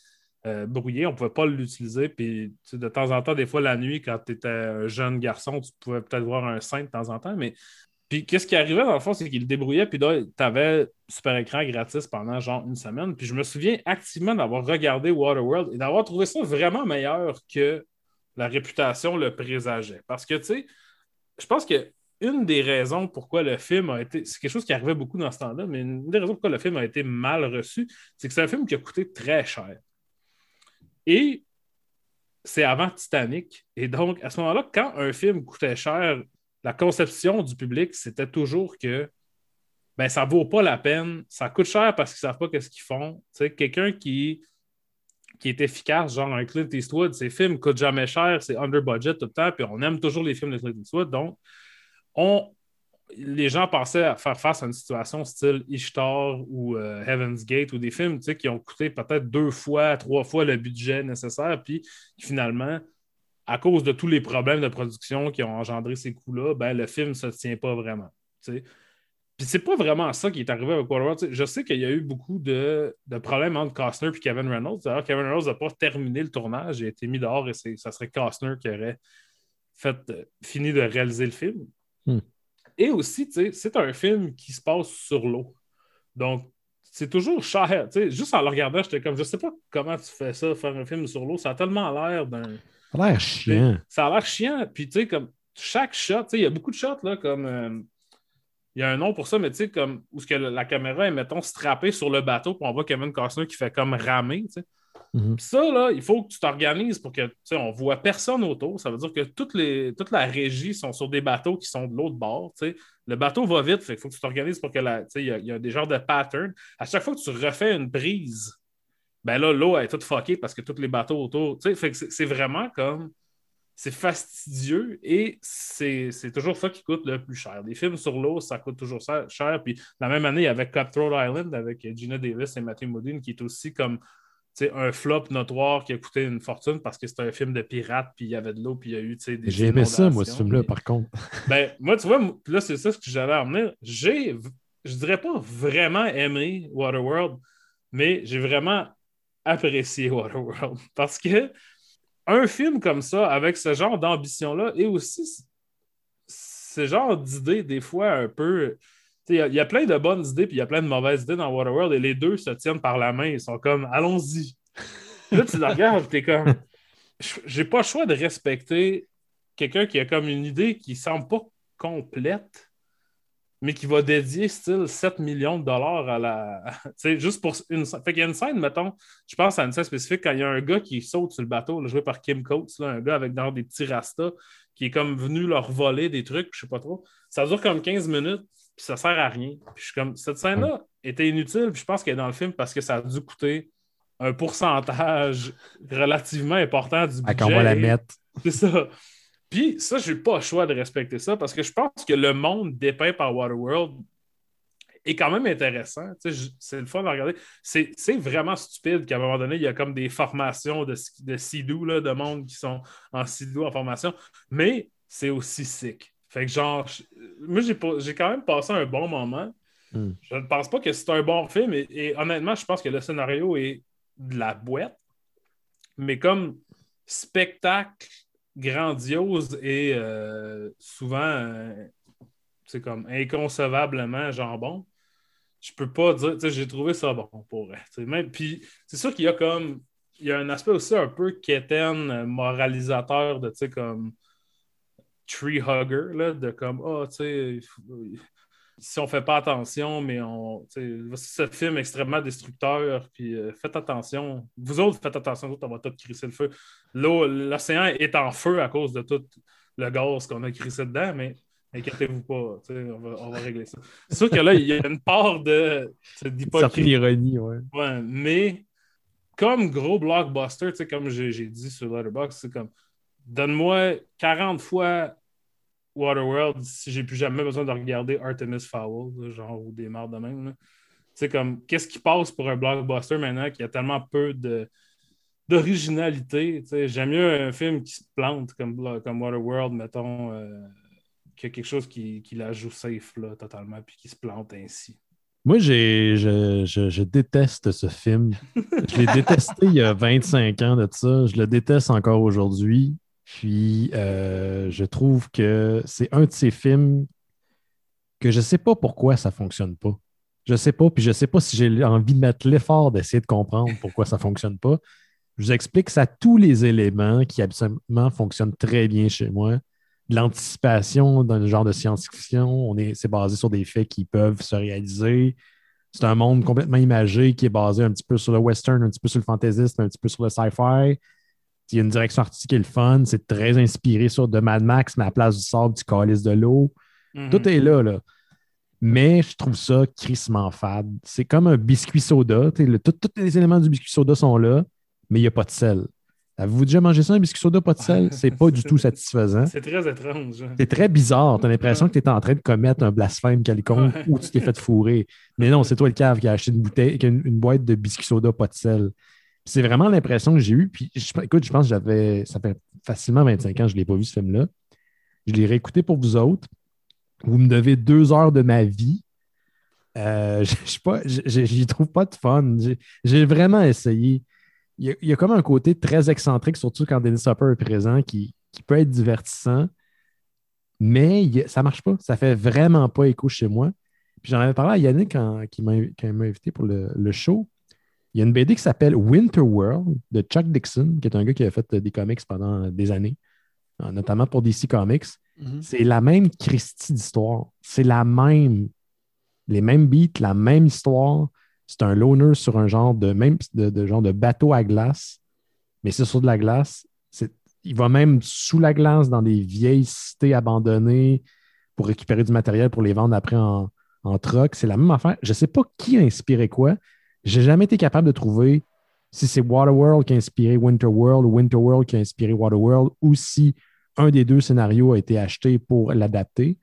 euh, brouillé. On ne pouvait pas l'utiliser. Puis, de temps en temps, des fois, la nuit, quand tu étais un jeune garçon, tu pouvais peut-être voir un sein de temps en temps, mais puis qu'est-ce qui arrivait dans le fond, c'est qu'il débrouillait, puis là, tu avais super écran gratis pendant genre une semaine. Puis je me souviens activement d'avoir regardé Waterworld et d'avoir trouvé ça vraiment meilleur que la réputation le présageait. Parce que, tu sais, je pense que une des raisons pourquoi le film a été. C'est quelque chose qui arrivait beaucoup dans ce temps-là, mais une des raisons pourquoi le film a été mal reçu, c'est que c'est un film qui a coûté très cher. Et c'est avant Titanic. Et donc, à ce moment-là, quand un film coûtait cher, la conception du public, c'était toujours que ben, ça ne vaut pas la peine, ça coûte cher parce qu'ils ne savent pas ce qu'ils font. Quelqu'un qui, est efficace, genre un Clint Eastwood, ses films ne coûtent jamais cher, c'est under budget tout le temps, puis on aime toujours les films de Clint Eastwood. Donc, on, les gens pensaient à faire face à une situation style Ishtar ou euh, Heaven's Gate ou des films qui ont coûté peut-être deux fois, trois fois le budget nécessaire, puis finalement à cause de tous les problèmes de production qui ont engendré ces coûts-là, ben, le film ne se tient pas vraiment. Puis c'est pas vraiment ça qui est arrivé avec Waterworld. Je sais qu'il y a eu beaucoup de, problèmes entre Costner et Kevin Reynolds. D'ailleurs, Kevin Reynolds n'a pas terminé le tournage, il a été mis dehors et ça serait Costner qui aurait fait, euh, fini de réaliser le film. Hmm. Et aussi, c'est un film qui se passe sur l'eau. Donc, c'est toujours cher. Juste en le regardant, j'étais comme, je sais pas comment tu fais ça, faire un film sur l'eau. Ça a tellement l'air d'un ça a l'air chiant. Ça a l'air chiant. Puis, tu sais, comme chaque shot, tu sais, il y a beaucoup de shots, là, comme. Euh, il y a un nom pour ça, mais tu sais, comme où ce que la caméra est, mettons, strappée sur le bateau, puis on voit Kevin Costner qui fait comme ramer, tu sais. Mhm. Ça, là, il faut que tu t'organises pour que, tu sais, on voit personne autour. Ça veut dire que toutes les, toute la régie sont sur des bateaux qui sont de l'autre bord, tu sais. Le bateau va vite, il faut que tu t'organises pour que la, tu sais, il y, a, des genres de patterns. À chaque fois que tu refais une prise, ben là, l'eau est toute fuckée parce que tous les bateaux autour. Tu sais, fait que c'est vraiment comme. C'est fastidieux et c'est toujours ça qui coûte le plus cher. Des films sur l'eau, ça coûte toujours cher. Puis la même année, il y avait Cutthroat Island avec Gina Davis et Matthew Modine qui est aussi comme un flop notoire qui a coûté une fortune parce que c'était un film de pirate, puis il y avait de l'eau, puis il y a eu des. J'ai aimé ça, moi, ce film-là, par contre. Ben, moi, tu vois, là, c'est ça ce que j'avais emmené. J'ai, je dirais pas vraiment aimé Waterworld, mais j'ai vraiment apprécié Waterworld parce que un film comme ça, avec ce genre d'ambition-là, et aussi ce genre d'idées, des fois un peu il y, a plein de bonnes idées, puis il y a plein de mauvaises idées dans Waterworld, et les deux se tiennent par la main. Ils sont comme, allons-y. là, tu la regardes, tu es comme, j'ai pas le choix de respecter quelqu'un qui a comme une idée qui semble pas complète, mais qui va dédier style 7 millions de dollars à la. tu sais, juste pour une. Fait qu'il y a une scène, mettons, je pense à une scène spécifique quand il y a un gars qui saute sur le bateau, joué par Kim Coates, là, un gars avec dans des petits rastas, qui est comme venu leur voler des trucs, je sais pas trop. Ça dure comme 15 minutes puis ça sert à rien. Puis je suis comme, cette scène-là était inutile, puis je pense qu'elle est dans le film parce que ça a dû coûter un pourcentage relativement important du budget. À on va la mettre. C'est ça. Puis ça, je n'ai pas le choix de respecter ça parce que je pense que le monde dépeint par Waterworld est quand même intéressant. C'est le fun à regarder. C'est vraiment stupide qu'à un moment donné, il y a comme des formations de, de sidou, là, de monde qui sont en sidou en formation, mais c'est aussi sick. Fait que genre, moi j'ai quand même passé un bon moment. Hmm. Je ne pense pas que c'est un bon film et, honnêtement, je pense que le scénario est de la boîte. Mais comme spectacle grandiose et euh, souvent c'est euh, comme inconcevablement jambon, je peux pas dire, j'ai trouvé ça bon pour même Puis c'est sûr qu'il y a comme il y a un aspect aussi un peu quétaine, moralisateur de tu sais comme tree hugger, là, de comme, ah, tu sais, si on fait pas attention, mais on. Ce film extrêmement destructeur, puis euh, faites attention. Vous autres, faites attention, vous autres, on va tout crisser le feu. L'océan est en feu à cause de tout le gaz qu'on a crissé dedans, mais inquiétez-vous pas, on va, on va, régler ça. C'est sûr que là, il y a une part de. d'hypocrisie. ironie, ouais. ouais. Mais comme gros blockbuster, comme j'ai dit sur Letterboxd, c'est comme donne-moi 40 fois Waterworld si j'ai plus jamais besoin de regarder Artemis Fowl, genre, ou des mardes de même. C'est comme, qu'est-ce qui passe pour un blockbuster maintenant qui a tellement peu de d'originalité. J'aime mieux un film qui se plante comme, Waterworld, mettons, euh, que quelque chose qui, la joue safe là, totalement, puis qui se plante ainsi. Moi, j'ai, je, je, déteste ce film. je l'ai détesté il y a 25 ans de ça. Je le déteste encore aujourd'hui. Puis, euh, je trouve que c'est un de ces films que je ne sais pas pourquoi ça ne fonctionne pas. Je ne sais pas, puis je ne sais pas si j'ai envie de mettre l'effort d'essayer de comprendre pourquoi ça ne fonctionne pas. Je vous explique ça tous les éléments qui absolument fonctionnent très bien chez moi. L'anticipation dans le genre de science-fiction, c'est basé sur des faits qui peuvent se réaliser. C'est un monde complètement imagé qui est basé un petit peu sur le western, un petit peu sur le fantaisisme, un petit peu sur le sci-fi. Il y a une direction artistique qui est le fun. C'est très inspiré sur de Mad Max, mais à la place du sable, du calice de l'eau. Mhm. Tout est là, là. Mais je trouve ça crissement fade. C'est comme un biscuit soda. Tous les éléments du biscuit soda sont là, mais il n'y a pas de sel. Avez-vous déjà mangé ça, un biscuit soda, pas de sel? C'est pas du tout satisfaisant. C'est très étrange. C'est très bizarre. Tu as l'impression que tu es en train de commettre un blasphème quelconque ou tu t'es fait fourrer. Mais non, c'est toi le cave qui a acheté une bouteille, une, une boîte de biscuit soda, pas de sel. C'est vraiment l'impression que j'ai eue. Puis, écoute, je pense que j'avais. Ça fait facilement 25 ans que je ne l'ai pas vu, ce film-là. Je l'ai réécouté pour vous autres. Vous me devez deux heures de ma vie. Euh, je n'y trouve pas de fun. J'ai vraiment essayé. Il y, a, comme un côté très excentrique, surtout quand Dennis Hopper est présent, qui, peut être divertissant. Mais ça ne marche pas. Ça fait vraiment pas écho chez moi. Puis j'en avais parlé à Yannick quand, qui m'a invité pour le show. Il y a une BD qui s'appelle Winter World de Chuck Dixon, qui est un gars qui a fait des comics pendant des années, euh, notamment pour DC Comics. Mhm. C'est la même Christie d'histoire. C'est la même, les mêmes beats, la même histoire. C'est un loner sur un genre de même de, genre de bateau à glace, mais c'est sur de la glace. Il va même sous la glace dans des vieilles cités abandonnées pour récupérer du matériel pour les vendre après en, en truck. C'est la même affaire. Je ne sais pas qui a inspiré quoi, j'ai jamais été capable de trouver si c'est Waterworld qui a inspiré Winterworld ou Winterworld qui a inspiré Waterworld ou si un des deux scénarios a été acheté pour l'adapter.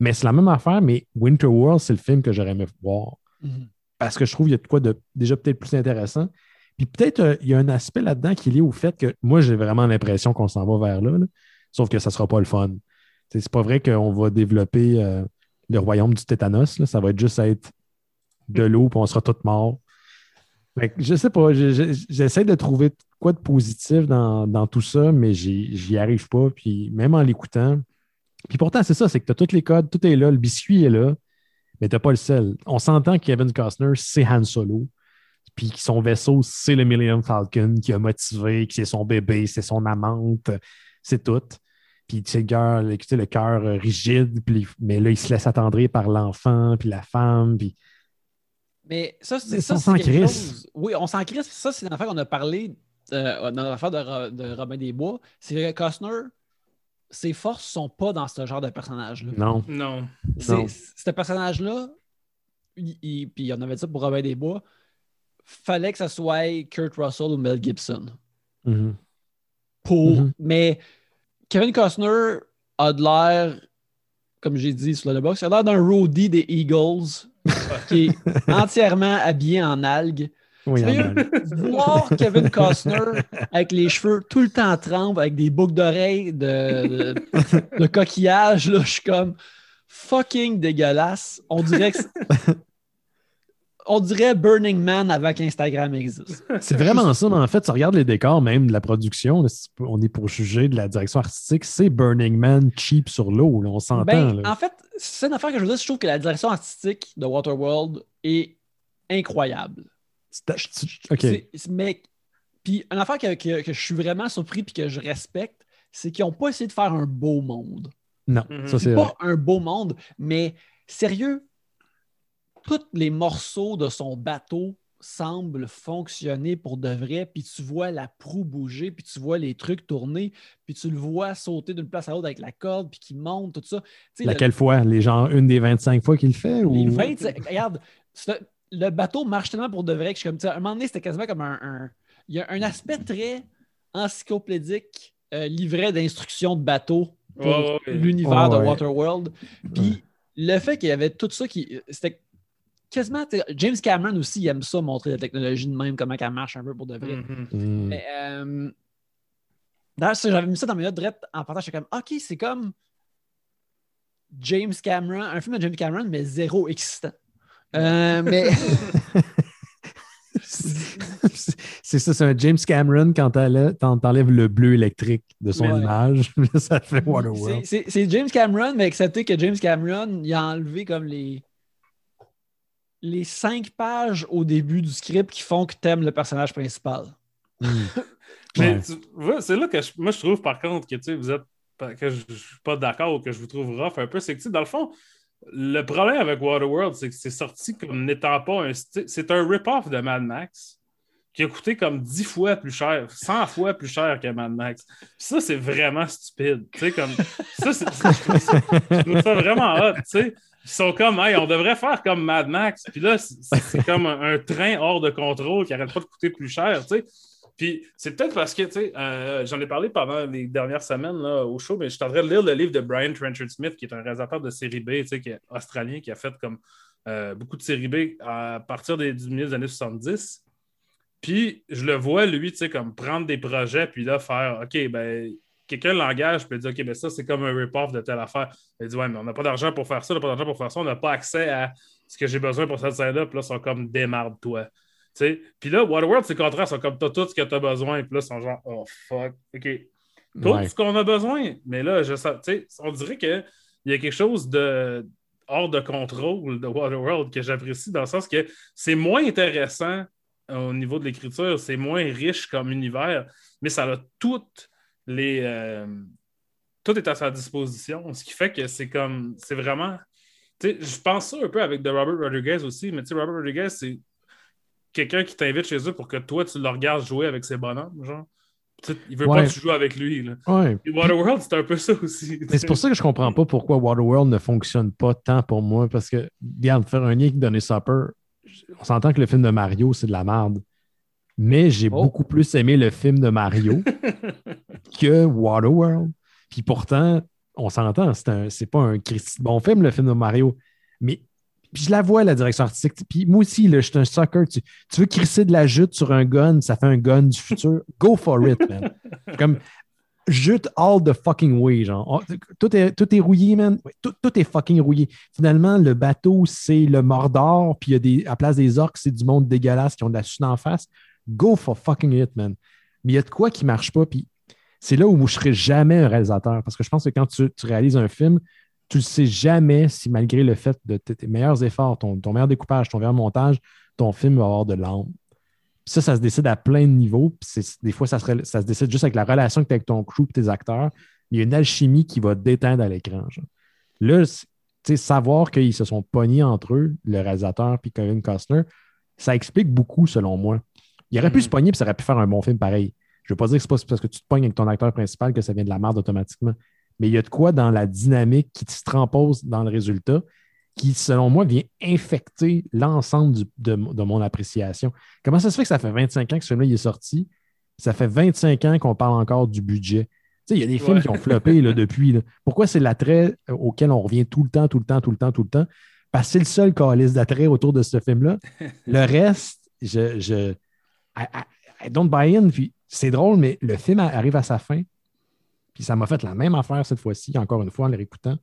Mais c'est la même affaire, mais Winterworld, c'est le film que j'aurais aimé voir. Mhm. Parce que je trouve qu'il y a de quoi de déjà peut-être plus intéressant. Puis peut-être euh, il y a un aspect là-dedans qui est lié au fait que moi, j'ai vraiment l'impression qu'on s'en va vers là, là. sauf que ça ne sera pas le fun. C'est c'est pas vrai qu'on va développer euh, le royaume du tétanos. là. Ça va être juste être de l'eau, puis on sera tous morts. Je sais pas, je- je- j'essaie de trouver quoi de positif dans, dans tout ça, mais j'y arrive pas. Puis même en l'écoutant. Puis pourtant, c'est ça, c'est que tu as tous les codes, tout est là, le biscuit est là, mais tu n'as pas le sel. On s'entend que Kevin Costner, c'est Han Solo. Puis que son vaisseau, c'est le Millennium Falcon qui a motivé, que c'est son bébé, c'est son amante, c'est tout. Puis tu sais, le cœur euh, rigide, puis, mais là, il se laisse attendrir par l'enfant, puis la femme, puis Mais ça, c'est ça. on c'est s'en chose- Oui, on s'en crisse. Ça, c'est une affaire qu'on a parlé euh, dans l'affaire de, Ro- de Robin des Bois. C'est que Costner, ses forces sont pas dans ce genre de personnage-là. non. Non. Ce personnage-là, il- il- puis on avait dit ça pour Robin des Bois, fallait que ça soit Kurt Russell ou Mel Gibson. Mhm. Pour, Mhm. Mais Kevin Costner a de l'air, comme j'ai dit sur le box, il a l'air d'un roadie des Eagles qui est entièrement habillé en algues. Oui, Sérieux? Voir Kevin Costner avec les cheveux tout le temps trempes, avec des boucles d'oreilles de, de, de coquillage, là, je suis comme fucking dégueulasse. On dirait que On dirait Burning Man avant qu'Instagram existe. C'est vraiment ça. mais En fait, tu regardes les décors même de la production. on est pour juger de la direction artistique. C'est Burning Man cheap sur l'eau. On s'entend. Ben, en fait, c'est une affaire que je veux dire. Je trouve que la direction artistique de Waterworld est incroyable. OK. Mais, puis, une affaire que, que- que je suis vraiment surpris et que je respecte, c'est qu'ils n'ont pas essayé de faire un beau monde. Non, Mhm. ça c'est vrai. Pas un beau monde, mais sérieux, tous les morceaux de son bateau semblent fonctionner pour de vrai, puis tu vois la proue bouger, puis tu vois les trucs tourner, puis tu le vois sauter d'une place à l'autre avec la corde, puis qui monte, tout ça. Tu sais, le- Laquelle fois? Les gens, une des 25 fois qu'il le fait? les Ou... 25 regarde, le bateau marche tellement pour de vrai que je suis comme, à un moment donné, c'était quasiment comme un, un- Il y a un aspect très encyclopédique, euh, livret d'instructions de bateau pour ouais, l'univers Ouais, de. Waterworld. Puis le fait qu'il y avait tout ça qui. C'était quasiment. James Cameron aussi, il aime ça, montrer la technologie de même, comment elle marche un peu pour de vrai. Mhm. Hmm. Mais, euh, D'ailleurs, j'avais mis ça dans mes notes direct en partant. J'étais comme, OK, c'est comme James Cameron, un film de James Cameron, mais zéro excitant. Euh, mais c'est ça, c'est un James Cameron quand t'enlèves t'en- t'enlèves le bleu électrique de son Ouais. image. ça fait Waterworld. c'est- James Cameron, mais excepté que James Cameron, il a enlevé comme les les cinq pages au début du script qui font que t'aimes le personnage principal. Mais Ouais. tu vois, c'est là que je- moi je trouve par contre que tu sais, vous êtes que je, je suis pas d'accord ou que je vous trouve rough un peu, c'est que tu sais, dans le fond, le problème avec Waterworld, c'est que c'est sorti comme n'étant pas un. C'est un rip-off de Mad Max qui a coûté comme 10 fois plus cher, 100 fois plus cher que Mad Max. Puis ça, c'est vraiment stupide. Tu sais, comme. Ça, c'est- je trouve ça- je trouve ça vraiment hot, tu sais. Ils sont comme, hey, on devrait faire comme Mad Max. Puis là, c'est comme un, train hors de contrôle qui arrête pas de coûter plus cher. Puis c'est peut-être parce que, euh, j'en ai parlé pendant les dernières semaines là, au show, mais je suis de lire le livre de Brian Trenchard Smith, qui est un réalisateur de série B, qui est australien, qui a fait comme euh, beaucoup de série B à partir des, du milieu des années 70. Puis je le vois, lui, comme prendre des projets, puis là, faire, OK, ben, quelqu'un l'engage, il dit, OK, ben ça, c'est comme un rip-off de telle affaire. Il dit, ouais, mais on n'a pas d'argent pour faire ça, on n'a pas d'argent pour faire ça, on n'a pas accès à ce que j'ai besoin pour cette scène-là, puis là, ils sont comme, démarre-toi. Puis là, Waterworld, c'est le contraire, ils sont comme, t'as tout ce que t'as besoin, puis là, ils sont genre, oh fuck, OK. Tout Ouais. ce qu'on a besoin. Mais là, je sais, tu sais, on dirait qu'il y a quelque chose de hors de contrôle de Waterworld que j'apprécie dans le sens que c'est moins intéressant au niveau de l'écriture, c'est moins riche comme univers, mais ça a toutes les. euh, tout est à sa disposition, ce qui fait que c'est comme. C'est vraiment. Tu sais, je pense ça un peu avec de Robert Rodriguez aussi, mais tu sais, Robert Rodriguez, c'est quelqu'un qui t'invite chez eux pour que toi, tu le regardes jouer avec ses bonhommes, genre. Il veut Ouais. pas que tu joues avec lui. Là. Ouais. Et Waterworld, c'est un peu ça aussi. Mais c'est pour ça que je comprends pas pourquoi Waterworld ne fonctionne pas tant pour moi. Parce que, regarde, faire un lien avec Donny Supper, on s'entend que le film de Mario, c'est de la merde. Mais j'ai Oh. beaucoup plus aimé le film de Mario que Waterworld. Puis pourtant, on s'entend, c'est un- c'est pas un bon film, le film de Mario. Mais puis je la vois, la direction artistique. Puis moi aussi, là, je suis un sucker. Tu, tu veux crisser de la jute sur un gun, ça fait un gun du futur. Go for it, man. Comme jute all the fucking way, genre. Oh, tout, est, tout est rouillé, man. Tout, tout est fucking rouillé. Finalement, le bateau, c'est le Mordor, puis il y a des, à place des orques, c'est du monde dégueulasse qui ont de la suite en face. Go for fucking it, man. Mais il y a de quoi qui marche pas, puis c'est là où je ne serai jamais un réalisateur. Parce que je pense que quand tu, réalises un film, tu ne sais jamais si, malgré le fait de tes, meilleurs efforts, ton, meilleur découpage, ton meilleur montage, ton film va avoir de l'âme. Ça, ça se décide à plein de niveaux. Des fois, ça se, décide juste avec la relation que tu as avec ton crew et tes acteurs. Il y a une alchimie qui va te déteindre à l'écran. Là, savoir qu'ils se sont pognés entre eux, le réalisateur puis Kevin Costner, ça explique beaucoup, selon moi. Il aurait pu se pogner et ça aurait pu faire un bon film pareil. Je ne veux pas dire que c'est pas parce que tu te pognes avec ton acteur principal que ça vient de la merde automatiquement. Mais il y a de quoi dans la dynamique qui se transpose dans le résultat qui, selon moi, vient infecter l'ensemble de, de mon appréciation. Comment ça se fait que ça fait 25 ans que ce film-là il est sorti? Ça fait 25 ans qu'on parle encore du budget. Tu sais, il y a des films Ouais. qui ont floppé là, depuis. là. Pourquoi c'est l'attrait euh, auquel on revient tout le temps, tout le temps, tout le temps, tout le temps? Parce que c'est le seul calice d'attrait autour de ce film-là. Le reste, je, je I, I- I don't buy in. Puis c'est drôle, mais le film arrive à sa fin. Puis ça m'a fait la même affaire cette fois-ci, encore une fois, en le réécoutant.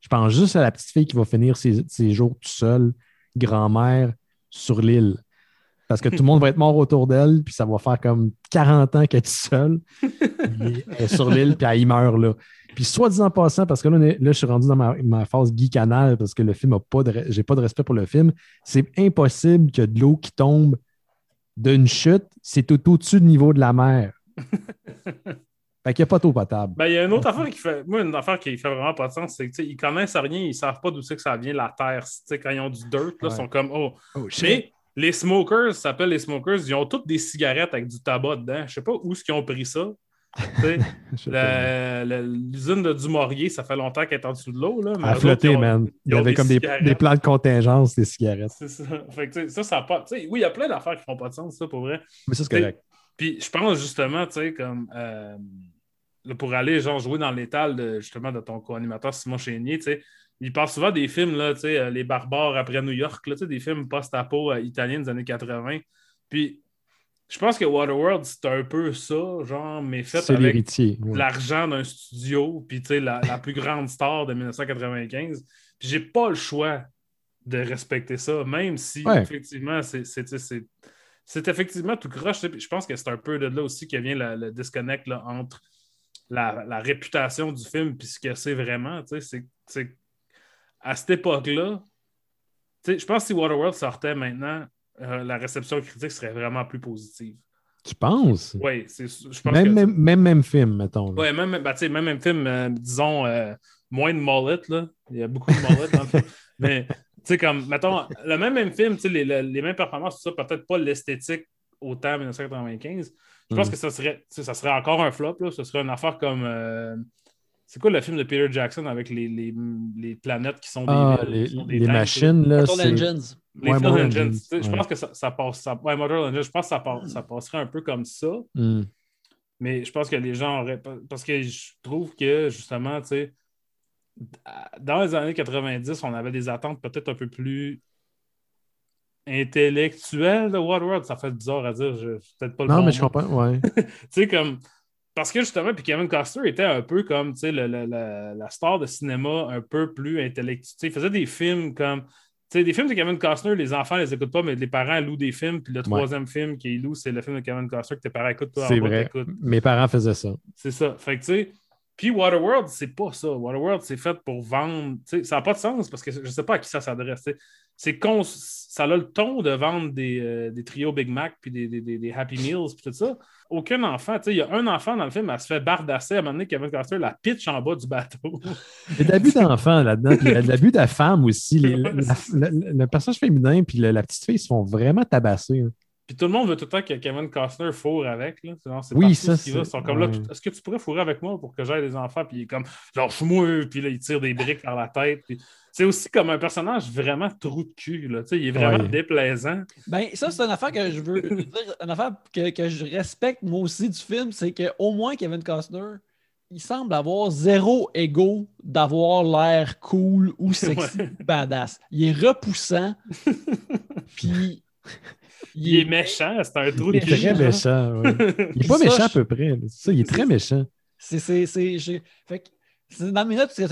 Je pense juste à la petite fille qui va finir ses, ses jours tout seul, grand-mère, sur l'île. Parce que tout le monde va être mort autour d'elle, puis ça va faire comme 40 ans qu'elle est seule. Elle est sur l'île, puis elle y meurt là. Puis soit disant passant, parce que là, là, je suis rendu dans ma, ma phase geek canal parce que le film a pas de. J'ai pas de respect pour le film. C'est impossible que de l'eau qui tombe d'une chute, c'est tout au-dessus du niveau de la mer. fait qu'il n'y a pas d'eau potable. Ben, il y a une autre affaire qui fait. Moi, une affaire qui fait vraiment pas de sens, c'est qu'ils connaissent rien, ils savent pas d'où c'est que ça vient, la terre. Quand ils ont du dirt, là, ils Ouais. sont comme Oh. Oh, Mais les smokers, ça s'appelle les smokers, ils ont toutes des cigarettes avec du tabac dedans. Je sais pas où est-ce qu'ils ont pris ça. L'usine de Dumouriez, ça fait longtemps qu'elle est en dessous de l'eau. Flotter, ils ont- man. Il y avait des comme des, plans de contingence, des cigarettes. C'est ça. Fait que, ça, ça a pas. oui, il y a plein d'affaires qui font pas de sens, ça, pour vrai. Mais ça, c'est correct. Puis je pense justement, tu sais, comme euh, pour aller genre jouer dans l'étal de, justement de ton co-animateur Simon Chénier, tu sais, il parle souvent des films, là, tu sais, euh, Les Barbares après New York, là, tu sais, des films post-apo euh, italiens des années 80. Puis je pense que Waterworld, c'est un peu ça, genre, mais fait avec ouais. l'argent d'un studio, puis tu sais, la, la plus grande star de 1995. Puis j'ai pas le choix de respecter ça, même si Ouais. effectivement, c'est- c'est c'est- c'est- c'est effectivement tout croche. Je pense que c'est un peu de là aussi que vient le, le disconnect là, entre la, la réputation du film puis ce que c'est vraiment. tu sais, c'est- à cette époque-là, je pense que si Waterworld sortait maintenant, euh, la réception critique serait vraiment plus positive. Tu penses? Oui, c'est- je pense Même, que même, même, même film, mettons. Ouais, même, bah, sais, même un film, euh, disons, euh, moins de mullet, là. Il y a beaucoup de mullet dans le film. Mais, tu sais, comme, mettons, le même, même film, tu sais, les, les- les mêmes performances, tout ça, peut-être pas l'esthétique autant en 1995. Je pense Mm. que ça serait, ça serait encore un flop, là. Ce serait une affaire comme. euh, c'est quoi le film de Peter Jackson avec les, les, les planètes qui sont des, Ah, villes, les, qui sont des les tanks, machines, là. Mortal Engines. Les Ouais, Je pense que ça, ça passe. Ça, ouais, Engines, je pense que ça, passe- ça passerait un peu comme ça. Hmm. Mais je pense que les gens auraient. Parce que je trouve que, justement, tu sais, dans les années 90, on avait des attentes peut-être un peu plus intellectuelles de Waterworld. Ça fait bizarre à dire. Je, peut-être pas le Non, bon mais je comprends. Ouais. Tu sais, comme. Parce que justement, puis Kevin Costner était un peu comme tu sais, le- la star de cinéma un peu plus intellectuelle. Tu sais, Il faisait des films comme. Sais, des films de Kevin Costner, les enfants les écoutent pas, mais les parents louent des films. Puis le troisième film qu'ils louent, c'est le film de Kevin Costner que tes parents écoutent. en C'est vrai. Mes parents faisaient ça. C'est ça. Fait que, tu sais, puis Waterworld, c'est pas ça. Waterworld, c'est fait pour vendre. Tu sais, ça n'a pas de sens parce que je sais pas à qui ça s'adresse. C'est con... Ça a le ton de vendre des, euh, des trios Big Mac puis des, des- des- Happy Meals puis tout ça. Aucun enfant. Tu sais, il y a un enfant dans le film, elle se fait bardasser à un moment donné, Kevin Costner la pitch en bas du bateau. Il y a de l'abus d'enfants là-dedans, il y a de l'abus de femmes aussi. Les- la- la- le personnage féminin puis la, la petite fille se font vraiment tabasser. hein. Puis tout le monde veut tout le temps que Kevin Costner fourre avec. Là. C'est Oui, ça, ce qu'il va. Ils sont comme là, ouais. est-ce que tu pourrais fourrer avec moi pour que j'aille des enfants? Puis il est comme, genre, moi Puis là, il tire des briques par la tête. Puis c'est aussi comme un personnage vraiment trou de cul. Là. Tu sais, Il est vraiment Ouais. déplaisant. Ben, ça, c'est une affaire que je veux dire, une affaire que, que je respecte moi aussi du film, c'est qu'au moins Kevin Costner, il semble avoir zéro ego d'avoir l'air cool ou sexy, badass. Il est repoussant, puis Il est méchant, c'est un trou Il de est cul. très méchant. ouais. Il n'est pas Ça, méchant à peu près. ça, il est très méchant. C'est, c'est, c'est, j'ai- fait que c'est- dans mes notes, c'est,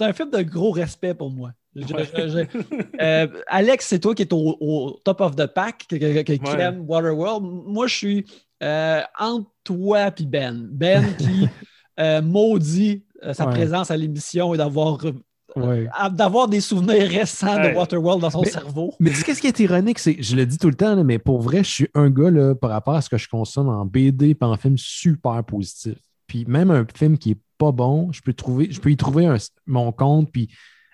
un film de gros respect pour moi. Je- je- je- euh, Alex, c'est toi qui es au, au top of the pack, qui Ouais. aime Waterworld. Moi, je suis euh, entre toi et Ben. Ben qui euh, maudit euh, sa Ouais. présence à l'émission et d'avoir, Ouais. d'avoir des souvenirs récents de Waterworld dans son Mais- cerveau. Mais tu sais, qu'est-ce qui est ironique, c'est, je le dis tout le temps, là, mais pour vrai, je suis un gars, là, par rapport à ce que je consomme en BD et en film, super positif. Puis même un film qui est pas bon, je peux, trouver, je peux y trouver un- mon compte, puis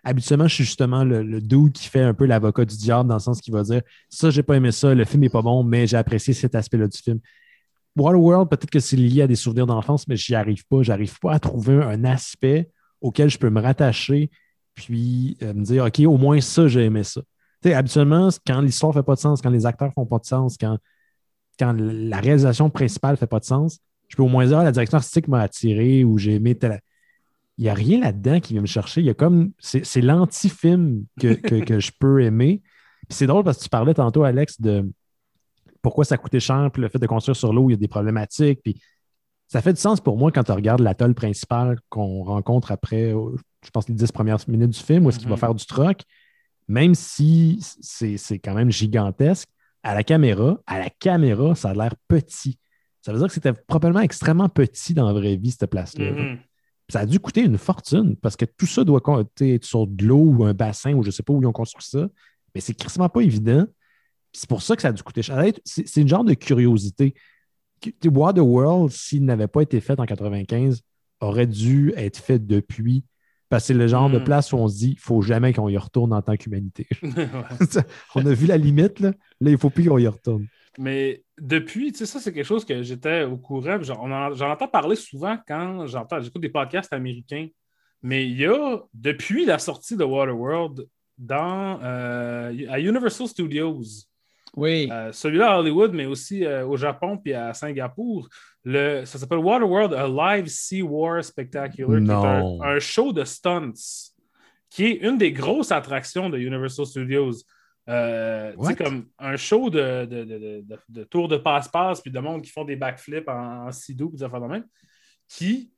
habituellement, je suis justement le, le dude qui fait un peu l'avocat du diable, dans le sens qu'il va dire, ça, j'ai pas aimé ça, le film est pas bon, mais j'ai apprécié cet aspect-là du film. Waterworld, peut-être que c'est lié à des souvenirs d'enfance, mais j'y arrive pas. J'arrive pas à trouver un aspect auquel je peux me rattacher, puis euh, me dire, OK, au moins ça, j'ai aimé ça. Tu sais, habituellement, quand l'histoire fait pas de sens, quand les acteurs font pas de sens, quand, quand la réalisation principale fait pas de sens, je peux au moins dire, ah, la direction artistique m'a attiré ou j'ai aimé tel. Il n'y a rien là-dedans qui vient me chercher. Il y a comme. C'est l'anti-film que, que, que je peux aimer. Puis c'est drôle parce que tu parlais tantôt, Alex, de pourquoi ça coûtait cher, puis le fait de construire sur l'eau, il y a des problématiques. Puis ça fait du sens pour moi quand tu regardes l'atoll principal qu'on rencontre après, je pense, les dix premières minutes du film, où est-ce qu'il va Mhm. faire du truck. Même si c'est quand même gigantesque, à la caméra, à la caméra, ça a l'air petit. Ça veut dire que c'était probablement extrêmement petit dans la vraie vie, cette place-là. Mhm. Ça a dû coûter une fortune parce que tout ça doit être sur de l'eau ou un bassin ou je ne sais pas où ils ont construit ça. Mais c'est crissement pas évident. C'est pour ça que ça a dû coûter cher. C'est c'est une genre de curiosité. Waterworld, s'il n'avait pas été fait en 95, aurait dû être fait depuis. Parce que c'est le genre de Mm. place où on se dit il ne faut jamais qu'on y retourne en tant qu'humanité. On a vu la limite, là. Là, il ne faut plus qu'on y retourne. Mais depuis, tu sais, ça, c'est quelque chose que j'étais au courant. en- j'en entends parler souvent quand j'entends, j'écoute des podcasts américains. Mais il y a, depuis la sortie de Waterworld, dans, euh, à Universal Studios, Oui. euh, celui-là à Hollywood, mais aussi euh, au Japon puis à Singapour, le, ça s'appelle Waterworld, a Live Sea War Spectacular, qui est un, un show de stunts, qui est une des grosses attractions de Universal Studios. Euh, tu sais, What? comme un show de, de, de, de, de- de tour de passe-passe, puis de monde qui font des backflips en, en sidou, puis des affaires de même, qui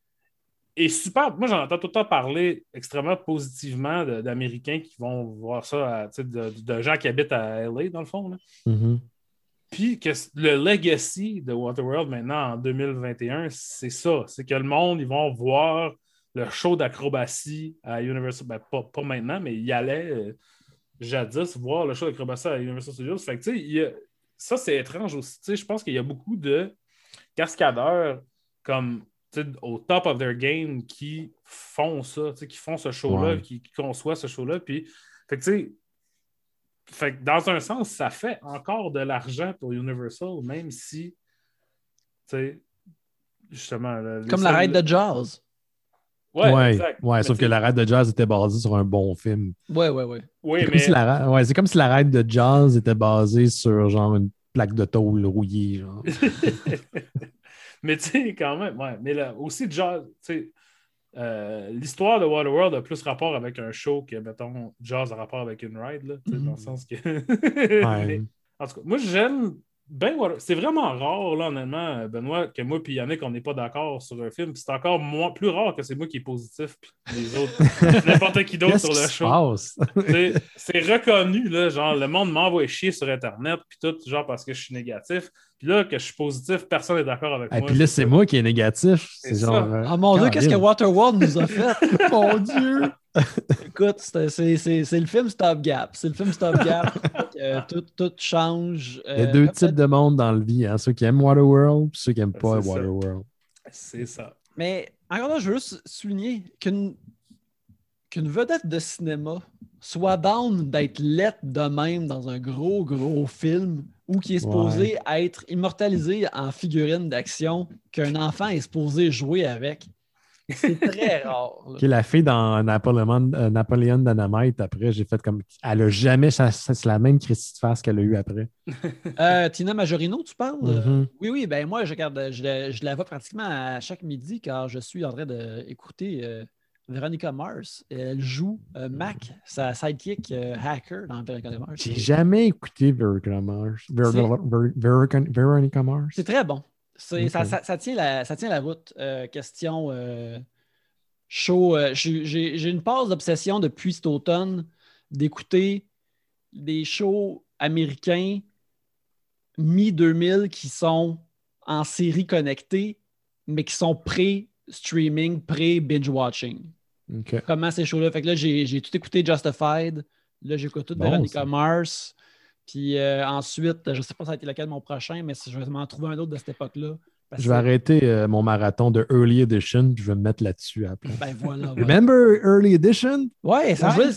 est super. Moi, j'en entends tout le temps parler extrêmement positivement d'Américains qui vont voir ça, à- de, de gens qui habitent à LA, dans le fond. là. Mhm. Puis que le legacy de Waterworld maintenant en 2021, c'est ça. C'est que le monde, ils vont voir le show d'acrobatie à Universal. Ben, pas, pas maintenant, mais il allait euh, jadis voir le show d'acrobatie à Universal Studios. Fait que, tu sais, il y a- ça, c'est étrange aussi. Je pense qu'il y a beaucoup de cascadeurs comme au top of their game qui font ça, tu sais, qui font ce show-là, Ouais. qui, qui conçoivent ce show-là. Puis, fait que, tu sais, fait que dans un sens, ça fait encore de l'argent pour Universal, même si, tu sais, justement. Comme la raid de jazz. Ouais, Ouais, exact. ouais, sauf que la raid de jazz était basée sur un bon film. Ouais, ouais, ouais. Oui, C'est comme, si la ouais, c'est comme si la raid de jazz était basée sur genre une plaque de tôle rouillée. Genre. mais tu sais, quand même, ouais. Mais là, aussi, Jazz, tu sais, euh, l'histoire de Waterworld a plus rapport avec un show que, mettons, Jazz a rapport avec une ride, là, tu sais, Mhm. dans le sens que. Ouais. Mais, en tout cas, moi, j'aime ben C'est vraiment rare, là, honnêtement, Benoît, que moi et Yannick, on n'est pas d'accord sur un film. Puis C'est encore moins, plus rare que c'est moi qui est positif, puis les autres, n'importe qui d'autre sur le show. C'est- reconnu, là, genre, le monde m'envoie chier sur Internet, puis tout, genre, parce que je suis négatif. Puis là, que je suis positif, personne n'est d'accord avec Et moi. puis là, c'est moi qui est négatif. C'est genre. euh, Ah mon Dieu, qu'est-ce que. Waterworld nous a fait? mon Dieu! Écoute, c'est c'est- c'est- c'est le film Stop Gap. C'est le film Stop Gap. Euh, tout, tout change. Il y a Euh, deux types de monde dans le vie. Hein? Ceux qui aiment Waterworld et ceux qui n'aiment pas. Waterworld. C'est ça. Mais encore là, je veux juste souligner qu'une qu'une vedette de cinéma soit down d'être lettre de même dans un gros, gros film ou qui est supposé être immortalisé en figurine d'action qu'un enfant est supposé jouer avec. C'est très rare. est la fille dans Napoléon, euh, Napoléon Dynamite, après, j'ai fait comme. Elle a jamais. C'est la même Christie de face qu'elle a eu après. Euh, Tina Majorino, tu parles? Mhm. Oui, oui, ben moi, je, regarde, je, la- je la vois pratiquement à chaque midi quand je suis en train d'écouter euh, Veronica Mars. Elle joue euh, Mac, sa sidekick euh, hacker dans Veronica Mars. J'ai jamais écouté Veronica Mars. Ver- Ver- Veronica Mars. C'est très bon. Ça, Ok. ça- ça tient la, ça tient la route. Euh, question euh, chaud. euh, j'ai une passe d'obsession depuis cet automne d'écouter des shows américains mi-2000 qui sont en série connectée, mais qui sont pré-streaming, pré-binge-watching. Comment ces shows-là? Fait que là, j'ai tout écouté Justified. Là, j'écoute tout Bon, Veronica. Mars. Puis euh, ensuite, je ne sais pas ça a été lequel mon prochain, mais je vais m'en trouver un autre de cette époque-là. Parce Je vais que- arrêter euh, mon marathon de Early Edition puis je vais me mettre là-dessus après. Ben voilà. voilà. Remember Early Edition? Ouais, ça jouait,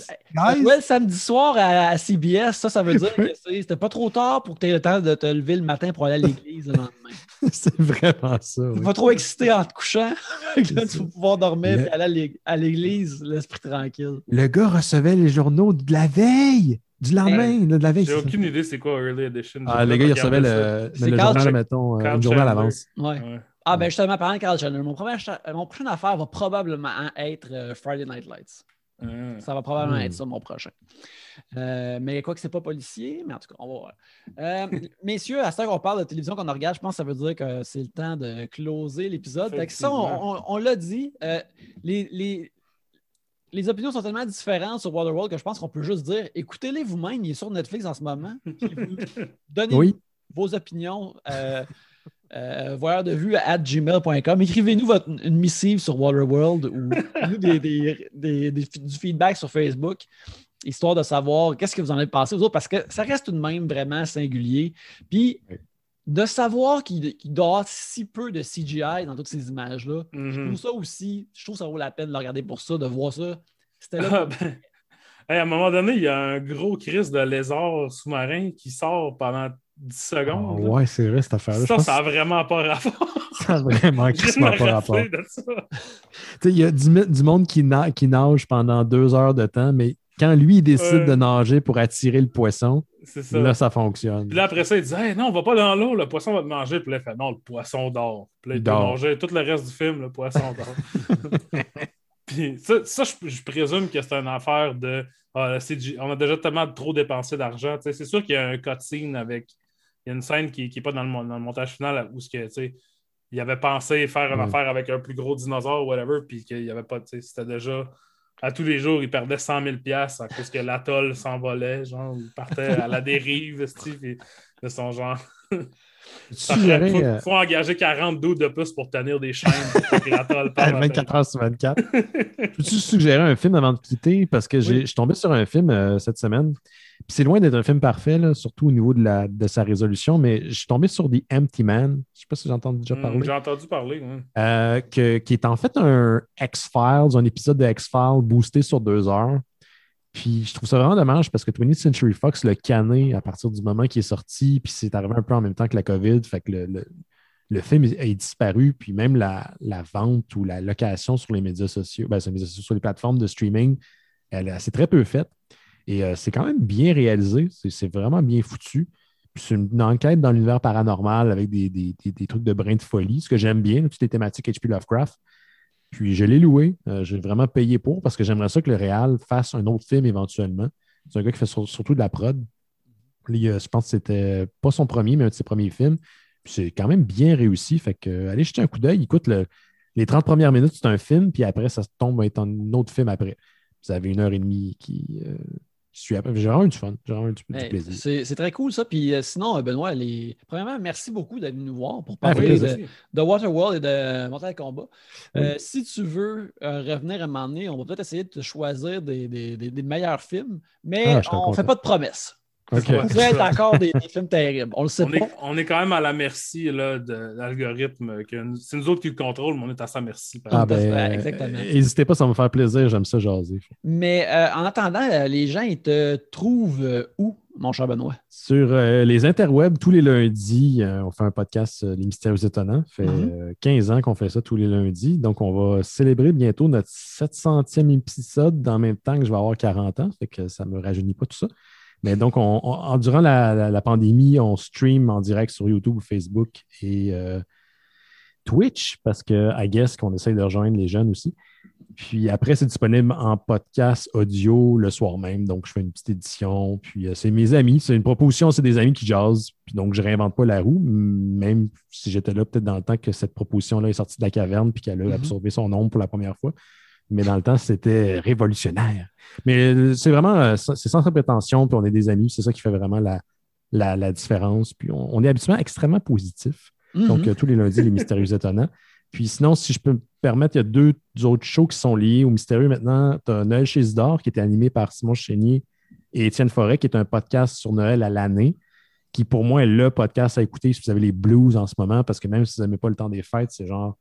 jouait le samedi soir à, à CBS. Ça, ça veut dire que c'était pas trop tard pour que tu aies le temps de te lever le matin pour aller à l'église le lendemain. c'est vraiment ça. oui. T'es pas trop excité en te couchant. Là, tu vas pouvoir dormir Le- et aller à l'église, l'esprit tranquille. Le gars recevait les journaux de la veille, du lendemain, là, de la veille. J'ai aucune idée c'est quoi Early Edition. Ah, les gars, ils recevaient le, C'est mais le Carl journal, mettons, euh, Carl une journée à l'avance. Ouais. Ouais. Ah, ben justement, parlant de Carl Chandler, mon, premier mon prochaine affaire va probablement être euh, Friday Night Lights. Ah. Ça va probablement Hmm. être ça, mon prochain. Euh, mais quoi que c'est pas policier, mais en tout cas, on va voir. Euh, messieurs, à ce qu'on parle de télévision qu'on regarde, je pense que ça veut dire que c'est le temps de closer l'épisode. Ça, on, on- on l'a dit. euh, les, les- les opinions sont tellement différentes sur Waterworld que je pense qu'on peut juste dire écoutez-les vous-même, il est sur Netflix en ce moment. vous Donnez Oui. vos opinions. Euh, euh, voyeur de vue à gmail.com. Écrivez-nous votre, une missive sur Waterworld ou nous des, des- des- des- du feedback sur Facebook, histoire de savoir qu'est-ce que vous en avez pensé aux autres, parce que ça reste tout de même vraiment singulier. Puis. De savoir qu'il qu'il doit si peu de CGI dans toutes ces images-là, je Mhm. trouve ça aussi, je trouve que ça vaut la peine de le regarder pour ça, de voir ça. C'était là. Ah, ben, hey, à un moment donné, il y a un gros crise de lézard sous-marin qui sort pendant 10 Ah, secondes. ouais, c'est vrai, cette affaire-là. Je ça, ça a vraiment pas rapport. ça a vraiment pas rapport. Il y a du, monde qui, na- qui nage pendant deux heures de temps, mais quand lui, il décide de nager pour attirer le poisson, ça. là, ça fonctionne. Puis là, après ça, il dit Hey, non, on va pas dans l'eau, le poisson va te manger. Puis là, il fait Non, le poisson dort. Puis là, il dort. manger tout le reste du film, le poisson dort. Puis ça, ça, je, je présume que c'est une affaire de ah, On a déjà tellement trop dépensé d'argent. C'est sûr qu'il y a un cutscene avec. Il y a une scène qui n'est pas dans le, mon- dans le montage final où ce que, il avait pensé faire une Ouais. affaire avec un plus gros dinosaure ou whatever, puis qu'il y avait pas. tu sais, C'était déjà. À tous les jours, il perdait 100 000 à cause que l'atoll s'envolait, genre, il partait à la dérive, puis de son genre. Ça faut, euh, faut engager 40 doutes de plus pour tenir des chaînes pour que l'atoll parte. 24 heures sur 24. Peux-tu suggérer un film avant de quitter? Parce que Oui. je suis tombé sur un film euh, cette semaine. Puis c'est loin d'être un film parfait, là, surtout au niveau de, la, de sa résolution, mais je suis tombé sur The Empty Man. Je sais pas si j'ai entendu déjà Hmm, parler. J'ai entendu parler. Euh, que- qui est en fait un X-Files, un épisode de X-Files boosté sur deux heures. Puis je trouve ça vraiment dommage parce que 20th Century Fox l'a canné à partir du moment qu'il est sorti, puis c'est arrivé un peu en même temps que la COVID. Fait que le, le- le film est, disparu, puis même la, la vente ou la location sur les médias sociaux, ben, sur, les médias sociaux, sur les plateformes de streaming, elle, elle s'est très peu faite. Et euh, c'est quand même bien réalisé, c'est vraiment bien foutu. C'est une, enquête dans l'univers paranormal avec des, des- des- trucs de brin de folie, ce que j'aime bien, toutes les thématiques HP Lovecraft. Puis je l'ai loué, euh, j'ai vraiment payé pour parce que j'aimerais ça que le Réal fasse un autre film éventuellement. C'est un gars qui fait sur- surtout de la prod. Euh, je pense que c'était pas son premier, mais un de ses premiers films. Puis c'est quand même bien réussi. Fait que allez jeter un coup d'œil. Écoute, le- les 30 premières minutes, c'est un film, puis après, ça tombe être un autre film après. Vous avez une heure et demie qui J'ai vraiment eu du fun. J'ai vraiment eu du, du Hey, plaisir. c'est c'est très cool ça. Puis euh, sinon, euh, Benoît, les... premièrement, merci beaucoup d'être venu nous voir pour Ah, parler de, de Waterworld et de Mortal Kombat. Euh, si tu veux euh, revenir à un moment donné, on va peut-être essayer de te choisir des, des- des- des meilleurs films, mais Ah, on ne fait pas de promesses. Ça peut être encore des, des films terribles. On le sait On pas. est, on est quand même à la merci là, de l'algorithme. C'est nous autres qui le contrôlent, mais on est à sa merci. par Ah ben, exactement. euh, N'hésitez pas, ça va me faire plaisir. J'aime ça jaser. Mais euh, en attendant, euh, les gens, ils te trouvent où, mon cher Benoît? Sur euh, les interwebs, tous les lundis, euh, on fait un podcast euh, Les Mystérieux Étonnants. Ça fait Mhm. euh, 15 ans qu'on fait ça tous les lundis. Donc, on va célébrer bientôt notre 700e épisode en même temps que je vais avoir 40 ans. Fait que ça ne me rajeunit pas tout ça. Mais donc, on, on- en- durant la, la- la pandémie, on stream en direct sur YouTube, Facebook et euh, Twitch parce que, I guess, qu'on essaye de rejoindre les jeunes aussi. Puis après, c'est disponible en podcast audio le soir même. Donc, je fais une petite édition. Puis euh, c'est mes amis. C'est une proposition, c'est des amis qui jazzent. Puis donc, je réinvente pas la roue, même si j'étais là peut-être dans le temps que cette proposition-là est sortie de la caverne puis qu'elle a Mhm. absorbé son ombre pour la première fois. Mais dans le temps, c'était révolutionnaire. Mais euh, c'est vraiment, euh, c'est sans prétention, puis on est des amis. C'est ça qui fait vraiment la, la, la différence. Puis on, on est habituellement extrêmement positif. Donc, Mhm. euh, tous les lundis, les mystérieux étonnants. Puis sinon, si je peux me permettre, il y a deux autres shows qui sont liés au mystérieux maintenant. Tu as Noël chez Isidore, qui était animé par Simon Chénier et Étienne Forêt, qui est un podcast sur Noël à l'année, qui pour moi est le podcast à écouter si vous avez les blues en ce moment, parce que même si vous n'aimez pas le temps des fêtes, c'est genre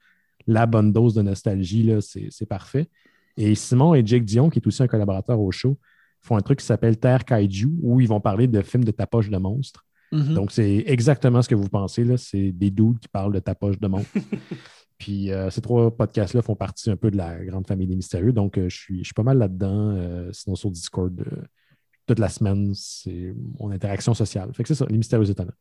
la bonne dose de nostalgie, c'est parfait. Et Simon et Jake Dion, qui est aussi un collaborateur au show, font un truc qui s'appelle Terre Kaiju, où ils vont parler de films de tapoche de monstres. Mhm. Donc, c'est exactement ce que vous pensez. là. C'est des dudes qui parlent de ta poche de monstre. Puis euh, ces trois podcasts-là font partie un peu de la grande famille des mystérieux. Donc, euh, je, suis, je suis pas mal là-dedans. Euh, sinon, sur Discord, toute la semaine, c'est mon interaction sociale. Fait que c'est ça, les mystérieux étonnants.